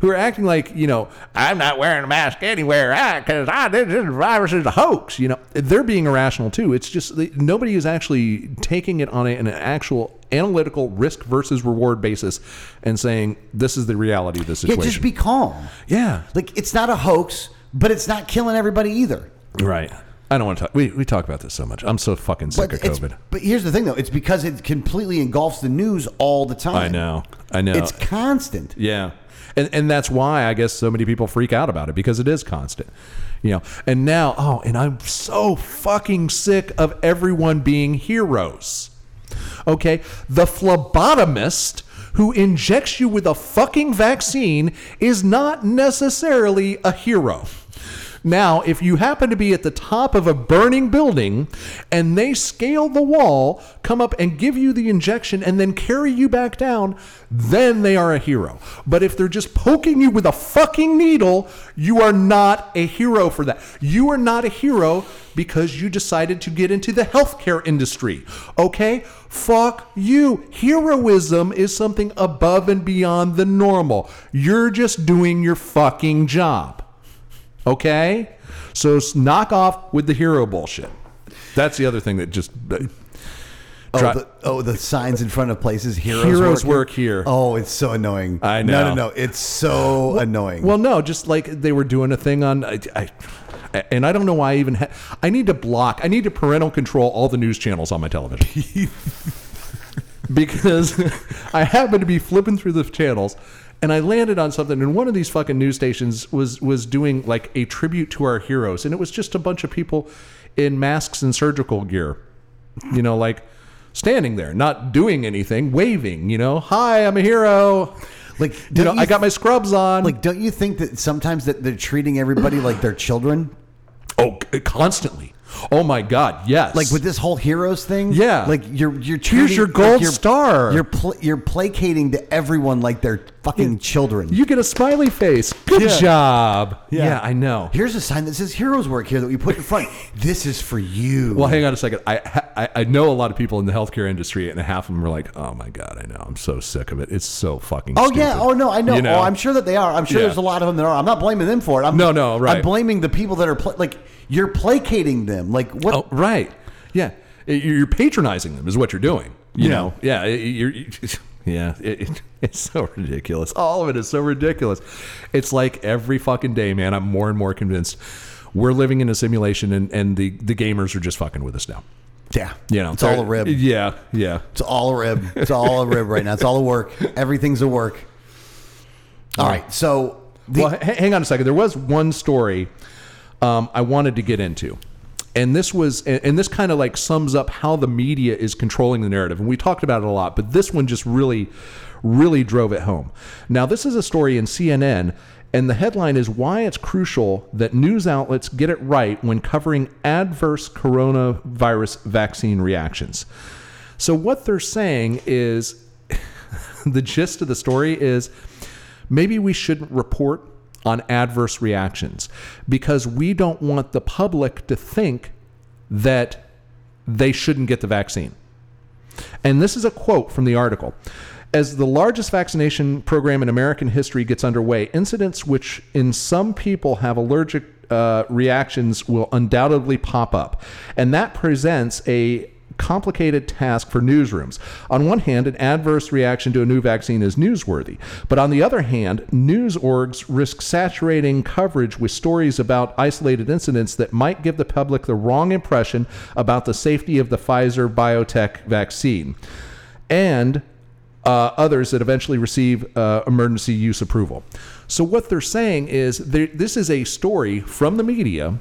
who are acting like you know I'm not wearing a mask anywhere ah, because I, this, this virus is a hoax. You know they're being irrational too. It's just nobody is actually taking it on a, an actual analytical risk versus reward basis and saying this is the reality of the situation. Yeah, just be calm. yeah, Like it's not a hoax, but it's not killing everybody either. right. I don't want to talk. We, we talk about this so much. I'm so fucking sick But of COVID. but here's the thing, though. It's because it completely engulfs the news all the time. I know. I know. It's constant. Yeah. And and that's why I guess so many people freak out about it because it is constant. You know. And now, oh, and I'm so fucking sick of everyone being heroes. Okay? The phlebotomist who injects you with a fucking vaccine is not necessarily a hero. Now, if you happen to be at the top of a burning building and they scale the wall, come up and give you the injection and then carry you back down, then they are a hero. But if they're just poking you with a fucking needle, you are not a hero for that. You are not a hero because you decided to get into the healthcare industry. Okay? Fuck you. Heroism is something above and beyond the normal. You're just doing your fucking job. Okay? So knock off with the hero bullshit. That's the other thing that just. uh, Oh the, oh, the signs in front of places. Heroes, Heroes work, work here. Oh, it's so annoying. I No, know. no, no. It's so annoying. Well, no, just like they were doing a thing on. I, I, and I don't know why I even. Ha- I need to block. I need to parental control all the news channels on my television. because I happen to be flipping through the channels and I landed on something and one of these fucking news stations was was doing like a tribute to our heroes and it was just a bunch of people in masks and surgical gear. You know, like standing there, not doing anything, waving, you know, "Hi, I'm a hero." like, You know, you I got my scrubs on. Like, don't you think that sometimes that they're treating everybody like they're children? Oh, constantly. Oh my God, yes. Like with this whole heroes thing, Yeah. Like you're you're Here's treating- your like gold you're- star. You're pl- you're placating to everyone like they're fucking children. you get a smiley face. Good Yeah. job. Yeah. Yeah. I know. Here's a sign that says heroes work here that we put in front. this is for you. Well, hang on a second. I, I I know a lot of people in the healthcare industry, and half of them are like, "Oh my god, I know. I'm so sick of it. It's so fucking." Oh stupid." yeah. Oh no. I know. You know? Oh, I'm sure that they are. I'm sure Yeah. there's a lot of them that are. I'm not blaming them for it. I'm, No, no, right. I'm blaming the people that are pla like you're placating them. Like what? Oh, right. Yeah. You're patronizing them, is what you're doing. You Yeah. know. Yeah. You're. Yeah, it, it- it's so ridiculous. All of it is so ridiculous. It's like every fucking day, man. I'm more and more convinced we're living in a simulation, and, and the the gamers are just fucking with us now. Yeah. You know, it's all a rib. Yeah, yeah. It's all a rib. It's all a rib right now. It's all a work. Everything's a work. All right. So the, well, h- hang on a second. There was one story um, I wanted to get into, and this was, and, this kind of like sums up how the media is controlling the narrative. And we talked about it a lot, but this one just really, really drove it home. Now, this is a story in CNN. And the headline is why it's crucial that news outlets get it right when covering adverse coronavirus vaccine reactions. So, what they're saying is the gist of the story is maybe we shouldn't report on adverse reactions because we don't want the public to think that they shouldn't get the vaccine. And this is a quote from the article. As the largest vaccination program in American history gets underway, incidents which in some people have allergic uh, reactions will undoubtedly pop up. And that presents a complicated task for newsrooms. On one hand, an adverse reaction to a new vaccine is newsworthy. But on the other hand, news orgs risk saturating coverage with stories about isolated incidents that might give the public the wrong impression about the safety of the Pfizer BioNTech vaccine. And uh, others that eventually receive uh, emergency use approval. So, what they're saying is this is a story from the media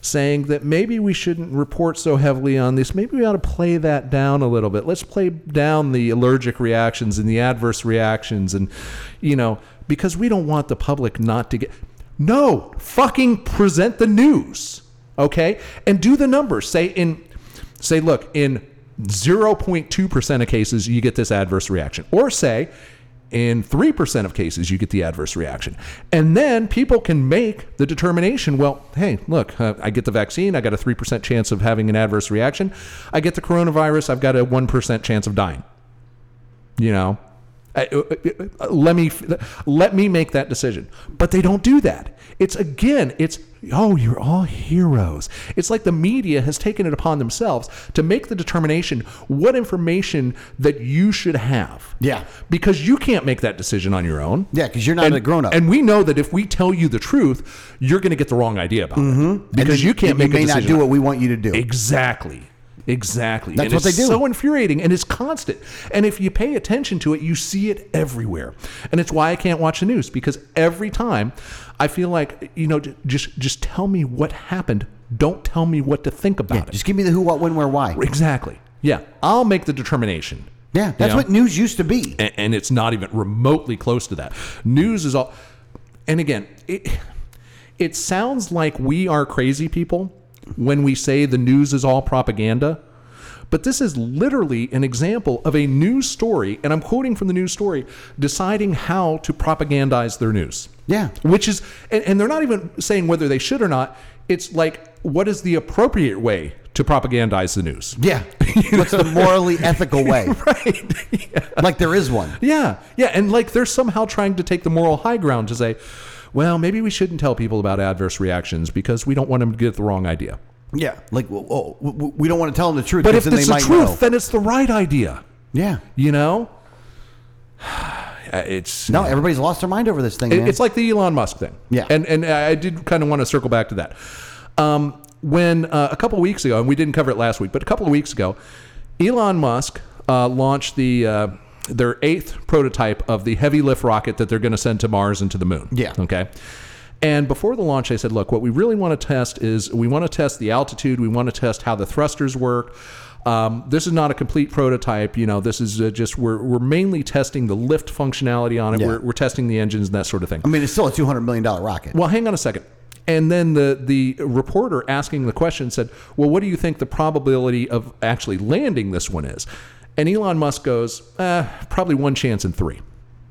saying that maybe we shouldn't report so heavily on this. Maybe we ought to play that down a little bit. Let's play down the allergic reactions and the adverse reactions, and, you know, because we don't want the public not to get. No, fucking present the news, okay? And do the numbers. Say in, say, look, in 0.2% of cases, you get this adverse reaction. Or say, in 3% of cases, you get the adverse reaction. And then people can make the determination well, hey, look, uh, I get the vaccine, I got a 3% chance of having an adverse reaction. I get the coronavirus, I've got a 1% chance of dying. You know? Uh, uh, uh, let me let me make that decision but they don't do that it's again it's oh you're all heroes it's like the media has taken it upon themselves to make the determination what information that you should have Yeah. because you can't make that decision on your own Yeah, because you're not and, a grown-up. and we know that if we tell you the truth you're going to get the wrong idea about it because you can't you make may not do what we want you to do. Exactly. Exactly. That's and what it's they do. so infuriating and it's constant. And if you pay attention to it, you see it everywhere. And it's why I can't watch the news because every time I feel like, you know, just just tell me what happened. Don't tell me what to think about Yeah, it. just give me the who, what, when, where, why. exactly. Yeah. I'll make the determination. Yeah, that's Yeah. what news used to be. And, and it's not even remotely close to that. News is all and again, it it sounds like we are crazy people when we say the news is all propaganda. But this is literally an example of a news story, and I'm quoting from the news story, deciding how to propagandize their news. Yeah. Which is, and, and they're not even saying whether they should or not. It's like, what is the appropriate way to propagandize the news? Yeah. What's the morally ethical way? Right. yeah. Like there is one. Yeah, yeah, and like they're somehow trying to take the moral high ground to say, well, maybe we shouldn't tell people about adverse reactions because we don't want them to get the wrong idea. Yeah. Like, well, oh, we don't want to tell them the truth But if then it's the truth, know. then it's the right idea. Yeah. You know, it's No, everybody's lost their mind over this thing, It- man. It's like the Elon Musk thing. Yeah. And and I did kind of want to circle back to that. Um, when uh, a couple of weeks ago, and we didn't cover it last week, but a couple of weeks ago, Elon Musk uh, launched the uh, their eighth prototype of the heavy lift rocket that they're going to send to Mars and to the moon. Yeah. Okay. And before the launch, they said, look, what we really want to test is we want to test the altitude. We want to test how the thrusters work. Um, this is not a complete prototype. You know, this is uh, just, we're, we're mainly testing the lift functionality on it. Yeah. We're, we're testing the engines and that sort of thing. I mean, it's still a $200 million rocket. Well, hang on a second. And then the the reporter asking the question said, "Well, what do you think the probability of actually landing this one is?" And Elon Musk goes, uh, "Probably one chance in three.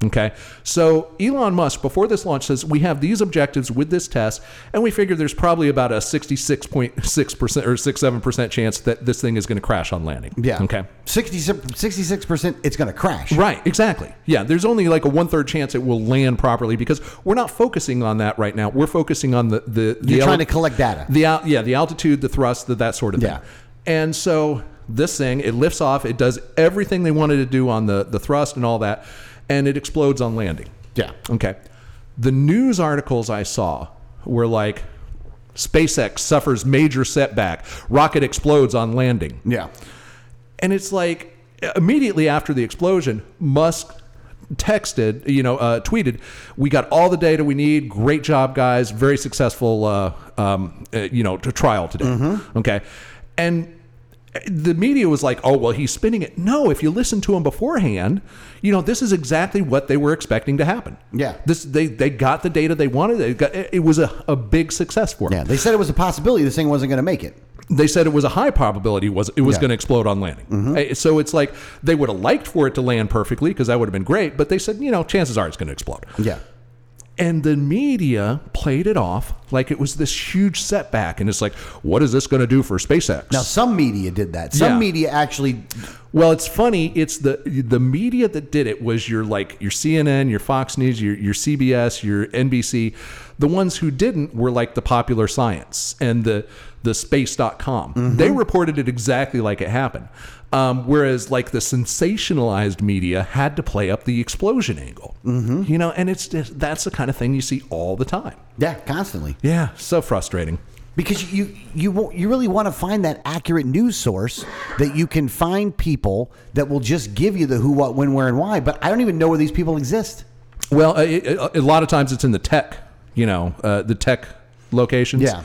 Okay. So Elon Musk, before this launch, says we have these objectives with this test, and we figure there's probably about a 66.6% or 67% chance that this thing is going to crash on landing. Yeah. Okay. 66 percent, it's going to crash. Right, exactly. Yeah, there's only like a one third chance it will land properly because we're not focusing on that right now. We're focusing on the the, the You're trying to collect data. the al- yeah the altitude, the thrust, the, that sort of thing. Yeah. And so this thing it lifts off, it does everything they wanted to do on the the thrust and all that, and it explodes on landing. Yeah. Okay. The news articles I saw were like SpaceX suffers major setback, rocket explodes on landing. Yeah. And it's like immediately after the explosion, Musk texted, you know, uh, tweeted, "We got all the data we need. Great job, guys. Very successful, uh, um, uh, you know, t- trial today." Okay, and the media was like, "Oh, well, he's spinning it." No, if you listen to him beforehand, you know, this is exactly what they were expecting to happen. Yeah. this they they got the data they wanted. They got, it was a, a big success for them Yeah. They said it was a possibility this thing wasn't going to make it. they said it was a high probability was it was Yeah. Mm-hmm. going to explode on landing. Uh, So it's like they would have liked for it to land perfectly because that would have been great, but they said, you know, chances are it's going to explode. Yeah. And the media played it off like it was this huge setback and it's like, what is this going to do for SpaceX? Now, some media did that. Some Yeah. media actually. Well, it's funny. It's the the media that did it was your like your CNN, your Fox News, your your CBS, your NBC. The ones who didn't were like the Popular Science and the the Space.com. Mm-hmm. They reported it exactly like it happened. Um, whereas like the sensationalized media had to play up the explosion angle. Mm-hmm. You know, and it's just, that's the kind of thing you see all the time. Yeah, constantly. Yeah, so frustrating. Because you you you really want to find that accurate news source that you can find people that will just give you the who, what, when, where, and why. But I don't even know where these people exist. Well, a, a- a lot of times it's in the tech, you know, uh, the tech locations. Yeah.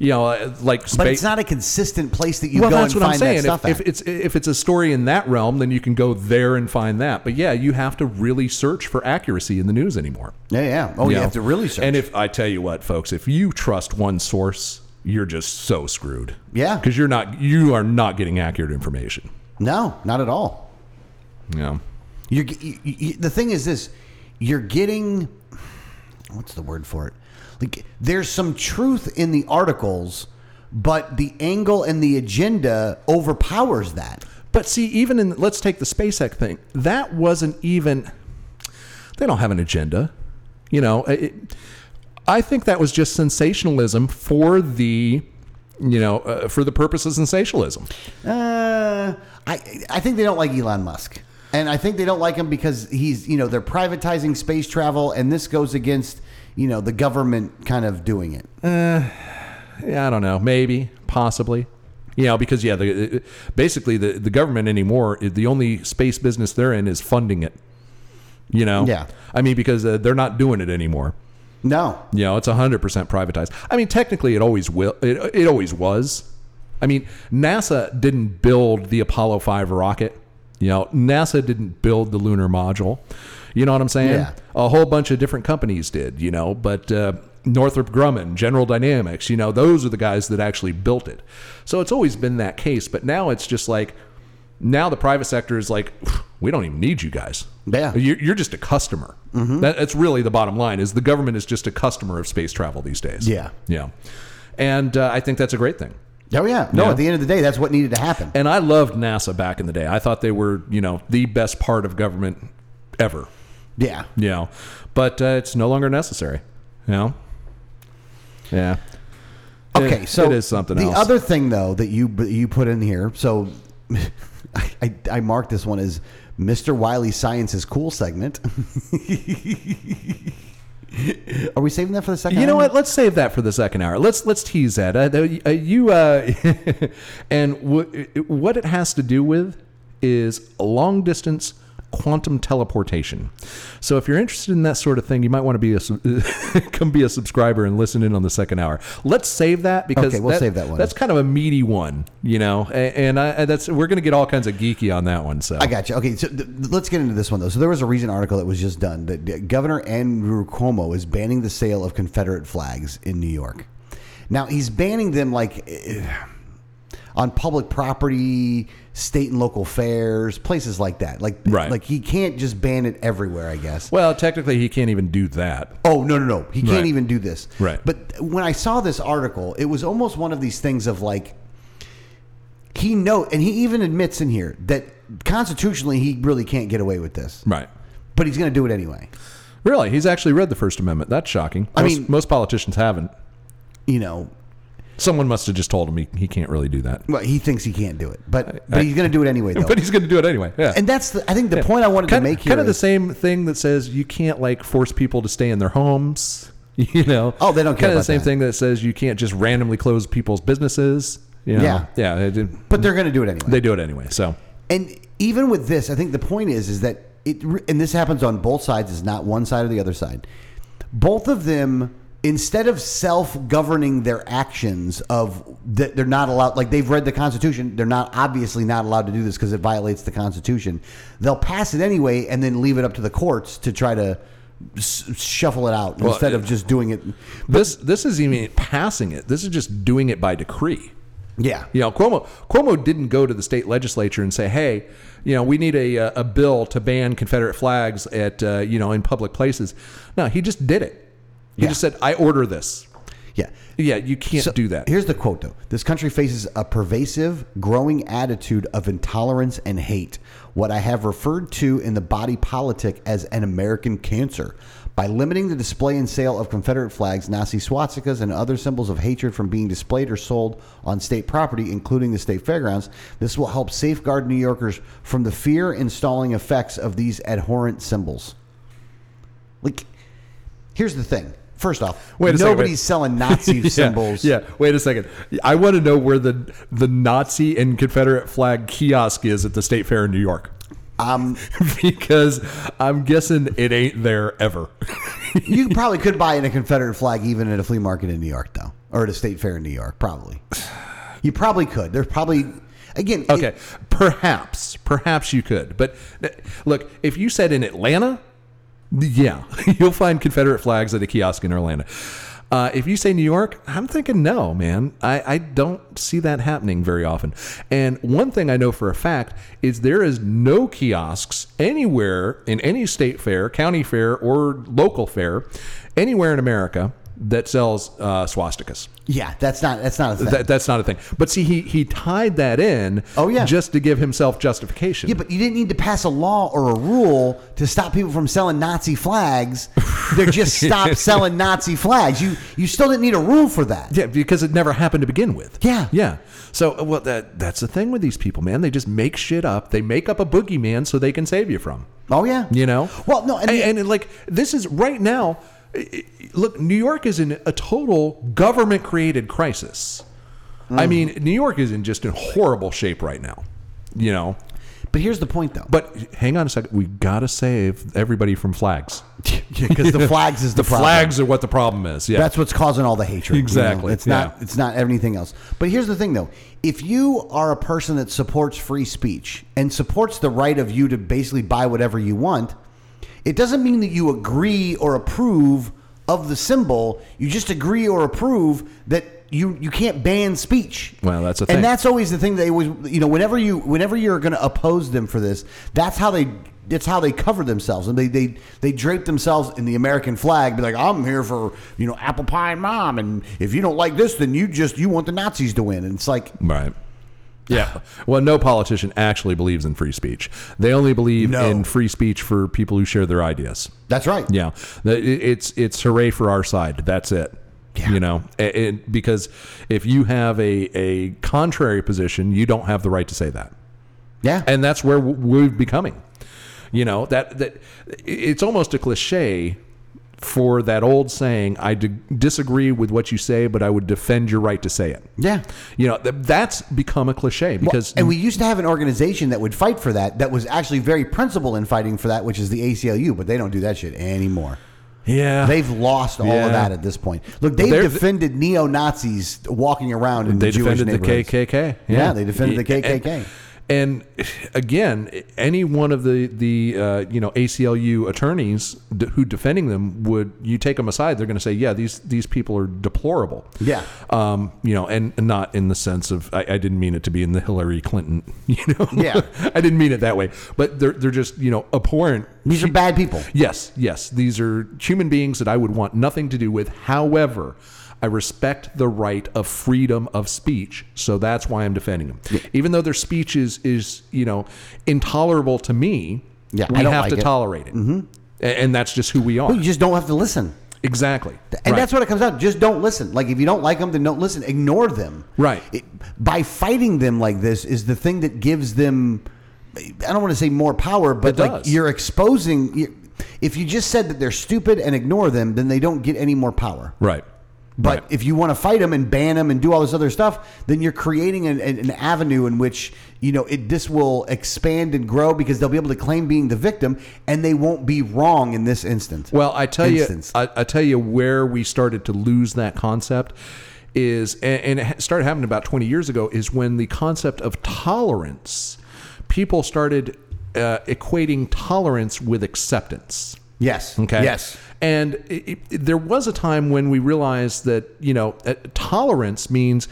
You know, uh, like But it's not a consistent place that you well, go that's and what find I'm saying. that stuff If, if it's if it's a story in that realm, then you can go there and find that. But yeah, you have to really search for accuracy in the news anymore. yeah, yeah. Oh, you, know? have to really search. And if I tell you what, folks, if you trust one source, you're just so screwed. Yeah. because you're not you are not getting accurate information. no, not at all. Yeah. You're, you, you, the thing is this: you're getting what's the word for it? Like there's some truth in the articles, but the angle and the agenda overpowers that. But see, even in let's take the SpaceX thing, that wasn't even. They don't have an agenda, you know. It, I think that was just sensationalism for the, you know, uh, for the purpose of sensationalism. Uh, I I think they don't like Elon Musk, and I think they don't like him because he's you know they're privatizing space travel, and this goes against you know the government kind of doing it. Yeah, I don't know, maybe, possibly. You know, because yeah, the, basically the the government anymore, the only space business they're in is funding it. You know, Yeah. I mean, because uh, they're not doing it anymore. No, You know, it's hundred percent privatized. I mean, technically, it always will. It, it always was. I mean, NASA didn't build the Apollo Five rocket. You know, NASA didn't build the lunar module. You know what I'm saying? Yeah. A whole bunch of different companies did. You know, but uh, Northrop Grumman, General Dynamics. You know, those are the guys that actually built it. So it's always been that case. But now it's just like now the private sector is like, we don't even need you guys. Yeah. You're, you're just a customer. That, that's really the bottom line. Is the government is just a customer of space travel these days. Yeah. yeah, and uh, I think that's a great thing. Oh yeah, no. Yeah. At the end of the day, that's what needed to happen. And I loved NASA back in the day. I thought they were, you know, the best part of government ever. Yeah, You know, but uh, it's no longer necessary. You know. Yeah. Okay, It- so it is something The else. other thing, though, that you you put in here, so I, I, I marked this one as Mr. Wiley Science's cool segment. Are we saving that for the second? You know hour? what? Let's save that for the second hour. Let's let's tease that. Uh, uh, you uh, and w- what it has to do with is long distance quantum teleportation. So if you're interested in that sort of thing, you might want to be a come be a subscriber and listen in on the second hour. Let's save that because Okay, we'll save that one. That's kind of a meaty one, you know, and I, that's we're going to get all kinds of geeky on that one. So I got you. Okay, so th- let's get into this one though. So there was a recent article that was just done that uh, Governor Andrew Cuomo is banning the sale of Confederate flags in New York. Now he's banning them like eh, on public property, state and local fairs, places like that. Like Right. like he can't just ban it everywhere. I guess. well, technically, he can't even do that. Oh no no no! He can't Right. even do this. Right. But when I saw this article, it was almost one of these things of like he know, and he even admits in here that constitutionally he really can't get away with this, Right. but he's going to do it anyway. Really, he's actually read the First Amendment. That's shocking. I Most, mean- most politicians haven't. You know, Someone must have just told him he, he can't really do that. well, he thinks he can't do it, but but he's going to do it anyway though. But he's going to do it anyway. Yeah. and that's the, I think the point I wanted kind, to make here. kind of the same thing that says you can't like force people to stay in their homes. You know. Oh, they don't care Kind of the same that. thing that says you can't just randomly close people's businesses. You know? Yeah. Yeah. it- but they're going to do it anyway. they do it anyway. So And even with this, I think the point is is that it and this happens on both sides. It's not one side or the other side. Both of them, instead of self-governing their actions of that they're not allowed, like they've read the Constitution, they're not obviously not allowed to do this because it violates the Constitution. They'll pass it anyway and then leave it up to the courts to try to s- shuffle it out Well, instead of just doing it. this this is even passing it. This is just doing it by decree. Yeah, You know, Cuomo Cuomo didn't go to the state legislature and say, "Hey, you know, we need a uh, a bill to ban Confederate flags at uh, you know in public places." No, he just did it. He Yeah. just said, "I order this." yeah. Yeah, you can't So, do that. Here's the quote, though. This country faces a pervasive, growing attitude of intolerance and hate, what I have referred to in the body politic as an American cancer. By limiting the display and sale of Confederate flags, Nazi swastikas, and other symbols of hatred from being displayed or sold on state property, including the state fairgrounds, this will help safeguard New Yorkers from the fear installing effects of these abhorrent symbols. Like, here's the thing. First off, Wait second, nobody's wait. selling Nazi Yeah, symbols. Yeah, wait a second. I want to know where the the Nazi and Confederate flag kiosk is at the State Fair in New York. Um, because I'm guessing it ain't there ever. you probably could buy in a Confederate flag even at a flea market in New York, though, or at a state fair in New York. Probably, you probably could. There's probably again. it- Okay, perhaps, perhaps you could. But look, if you said in Atlanta, yeah, you'll find Confederate flags at a kiosk in Orlando. Uh, if you say New York, I'm thinking no, man. I, I don't see that happening very often. And one thing I know for a fact is there is no kiosks anywhere in any state fair, county fair, or local fair, anywhere in America that sells uh, swastikas. yeah, that's not that's not a thing. That, that's not a thing. But see, he he tied that in. Oh, yeah. just to give himself justification. yeah, but you didn't need to pass a law or a rule to stop people from selling Nazi flags. They just stopped selling Nazi flags. You you still didn't need a rule for that. yeah, because it never happened to begin with. Yeah. yeah. So uh, well, that that's the thing with these people, man. They just make shit up. They make up a boogeyman so they can save you from. Oh yeah. You know. Well, no, and and, and, like this is right now. I- i- Look, New York is in a total government-created crisis. I Mm. mean, New York is in just in horrible shape right now. You know. But here's the point, though. But hang on a second. We gotta save everybody from flags. because the flags is the, The problem. flags are what the problem is. Yeah. That's what's causing all the hatred. you know? Exactly, It's not. yeah. It's not anything else. But here's the thing, though. If you are a person that supports free speech and supports the right of you to basically buy whatever you want, it doesn't mean that you agree or approve of the symbol. You just agree or approve that you you can't ban speech. Well, that's the thing. And that's always the thing they always you know whenever you whenever you're going to oppose them for this, that's how they that's how they cover themselves and they they they drape themselves in the American flag, be like I'm here for you know apple pie and mom, and if you don't like this, then you just you want the Nazis to win, and it's like Right. Yeah. Well, no politician actually believes in free speech. They only believe No. in free speech for people who share their ideas. that's right. Yeah. The- it- It's it's hooray for our side. That's it. Yeah. You know, A- and because if you have a, a contrary position, you don't have the right to say that. yeah, and that's where w- we're becoming. You know that that it's almost a cliche for that old saying, I d- disagree with what you say, but I would defend your right to say it. Yeah. You know, th- that's become a cliche because and we used to have an organization that would fight for that, that was actually very principled in fighting for that, which is the ACLU, but they don't do that shit anymore. yeah, They've lost all Yeah. of that at this point. Look, they've defended neo Nazis walking around in they the Jewish defended the. KKK. Yeah, they defended the KKK. And, again, any one of the the uh, you know ACLU attorneys d- who defending them would you take them aside, they're going to say, yeah, these these people are deplorable. Yeah. Um, you know, and not in the sense of I, I didn't mean it to be in the Hillary Clinton. You know. Yeah. I didn't mean it that way, but they're they're just you know abhorrent. These are bad people. Yes, yes. These are human beings that I would want nothing to do with. However, I respect the right of freedom of speech, so that's why I'm defending them. Even though their speech is is you know intolerable to me, Yeah, we I have like to it. tolerate it, mm-hmm. and that's just who we are. Well, you just don't have to listen. exactly, And Right. that's what it comes out. Just don't listen. Like if you don't like them, then don't listen. Ignore them. Right. It, by fighting them like this is the thing that gives them. I don't want to say more power, but It like does. you're exposing. if you just said that they're stupid and ignore them, then they don't get any more power. right. But Right. if you want to fight them and ban them and do all this other stuff, then you're creating an, an, avenue in which you know it, this will expand and grow because they'll be able to claim being the victim and they won't be wrong in this instance. Well, I tell Instance. you, I, I tell you where we started to lose that concept is, and, and it started happening about 20 years ago, is when the concept of tolerance, people started uh, equating tolerance with acceptance. yes. Okay. Yes. And it, it, there was a time when we realized that you know uh, tolerance means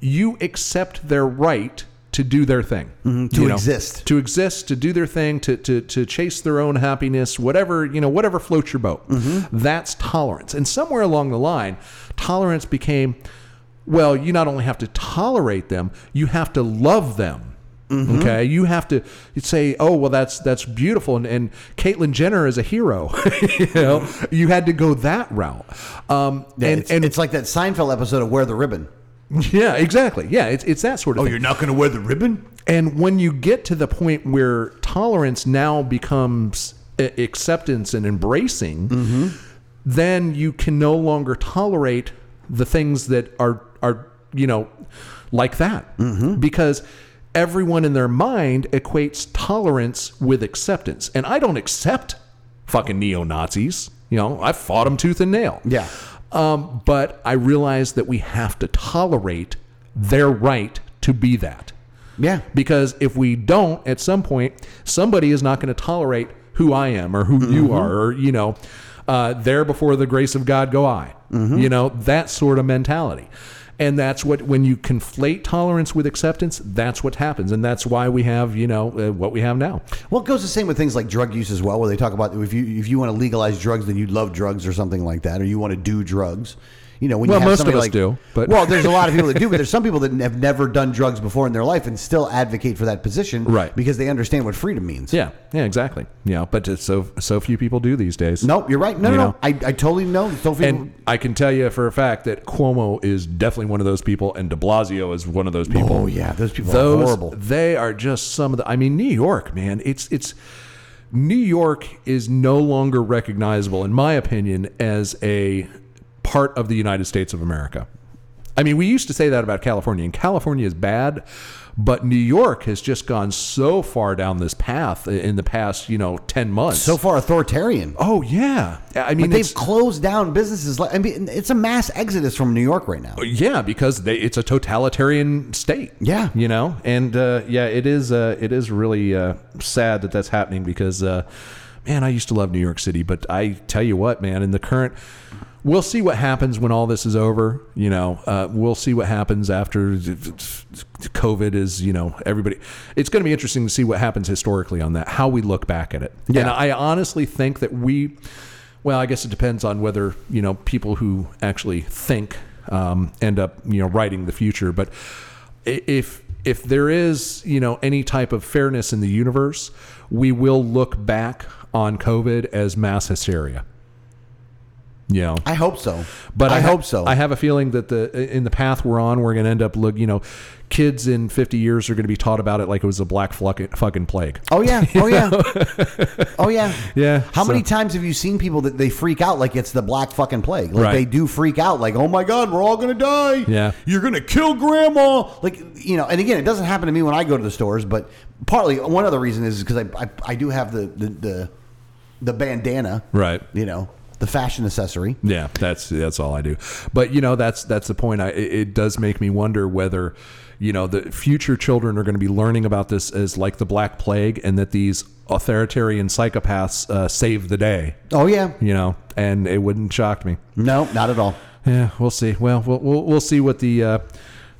you accept their right to do their thing, Mm-hmm. to know, exist. to exist, to do their thing, to to to chase their own happiness, whatever you know, whatever floats your boat. Mm-hmm. That's tolerance. And somewhere along the line, tolerance became, well, you not only have to tolerate them, you have to love them. Mm-hmm. Okay, you have to say, "Oh, well, that's that's beautiful," and, and Caitlyn Jenner is a hero. you know, you had to go that route. Um, Yeah, and it's, and it's like that Seinfeld episode of Wear the Ribbon. yeah, exactly. Yeah, it's it's that sort of Oh, thing. You're not going to wear the ribbon? And when you get to the point where tolerance now becomes acceptance and embracing, then you can no longer tolerate the things that are are you know like that because everyone in their mind equates tolerance with acceptance, and I don't accept fucking neo Nazis. You know, I fought them tooth and nail. Yeah. Um, but I realize that we have to tolerate their right to be that. Yeah. Because if we don't, at some point, somebody is not going to tolerate who I am or who you are, or, you know, uh, there before the grace of God go I. You know, that sort of mentality. And that's what, when you conflate tolerance with acceptance, that's what happens. And that's why we have, you know, uh, what we have now. Well, it goes the same with things like drug use as well, where they talk about if you if you want to legalize drugs, then you'd love drugs or something like that, or you want to do drugs. You know, when Well, you have most of us like, do, but- well, there's a lot of people that do, but there's some people that have never done drugs before in their life and still advocate for that position, Right. Because they understand what freedom means. Yeah, yeah, exactly. Yeah, but it's so so few people do these days. No, you're right. No, You no, no. I, I totally know. So few- And I can tell you for a fact that Cuomo is definitely one of those people, and De Blasio is one of those oh, people. Oh, yeah, those people are those, horrible. They are just some of the. I mean, New York, man. It's it's New York is no longer recognizable, in my opinion, as a part of the United States of America. I mean, we used to say that about California, and California is bad, but New York has just gone so far down this path in the past, you know, ten months. so far authoritarian. oh yeah, I mean, Like they've closed down businesses. Like I mean, it's a mass exodus from New York right now. Yeah, because they, it's a totalitarian state. Yeah. you know, and uh, yeah, it is. Uh, it is really uh, sad that that's happening because, uh, man, I used to love New York City, but I tell you what, man, in the current. We'll see what happens when all this is over. You know, uh, we'll see what happens after COVID is. You know, everybody. It's going to be interesting to see what happens historically on that. How we look back at it. Yeah. And I honestly think that we. Well, I guess it depends on whether you know people who actually think um, end up you know writing the future. But if if there is you know any type of fairness in the universe, we will look back on COVID as mass hysteria. Know, I hope so. but I, ha- hope so. I have a feeling that the in the path we're on, we're going to end up look. You know, kids in 50 years are going to be taught about it like it was a black fucking fucking plague. Oh yeah, oh yeah, oh yeah, Yeah, How many times have you seen people that they freak out like it's the black fucking plague? Like Right. they do freak out, like oh my god, we're all gonna die. Yeah. you're gonna kill grandma. Like you know, and again, it doesn't happen to me when I go to the stores, but partly one other reason is because I, I I do have the the the, the bandana, Right. You know, the fashion accessory. Yeah, that's that's all I do. But you know, that's that's the point. I it, it does make me wonder whether you know the future children are going to be learning about this as like the Black Plague, and that these authoritarian psychopaths uh, save the day. Oh yeah, You know, and it wouldn't shock me. no, not at all. Yeah, we'll see. Well, we'll we'll, we'll see what the uh,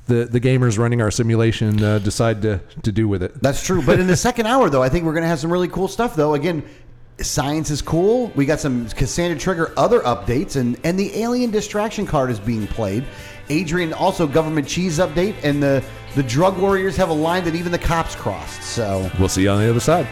the the gamers running our simulation uh, decide to to do with it. That's true. But in the second hour, though, I think we're going to have some really cool stuff. Though again, science is cool. We got some Cassandra Trigger other updates, and and the alien distraction card is being played. Adrian also government cheese update, and the the drug warriors have a line that even the cops crossed. So We'll see you on the other side.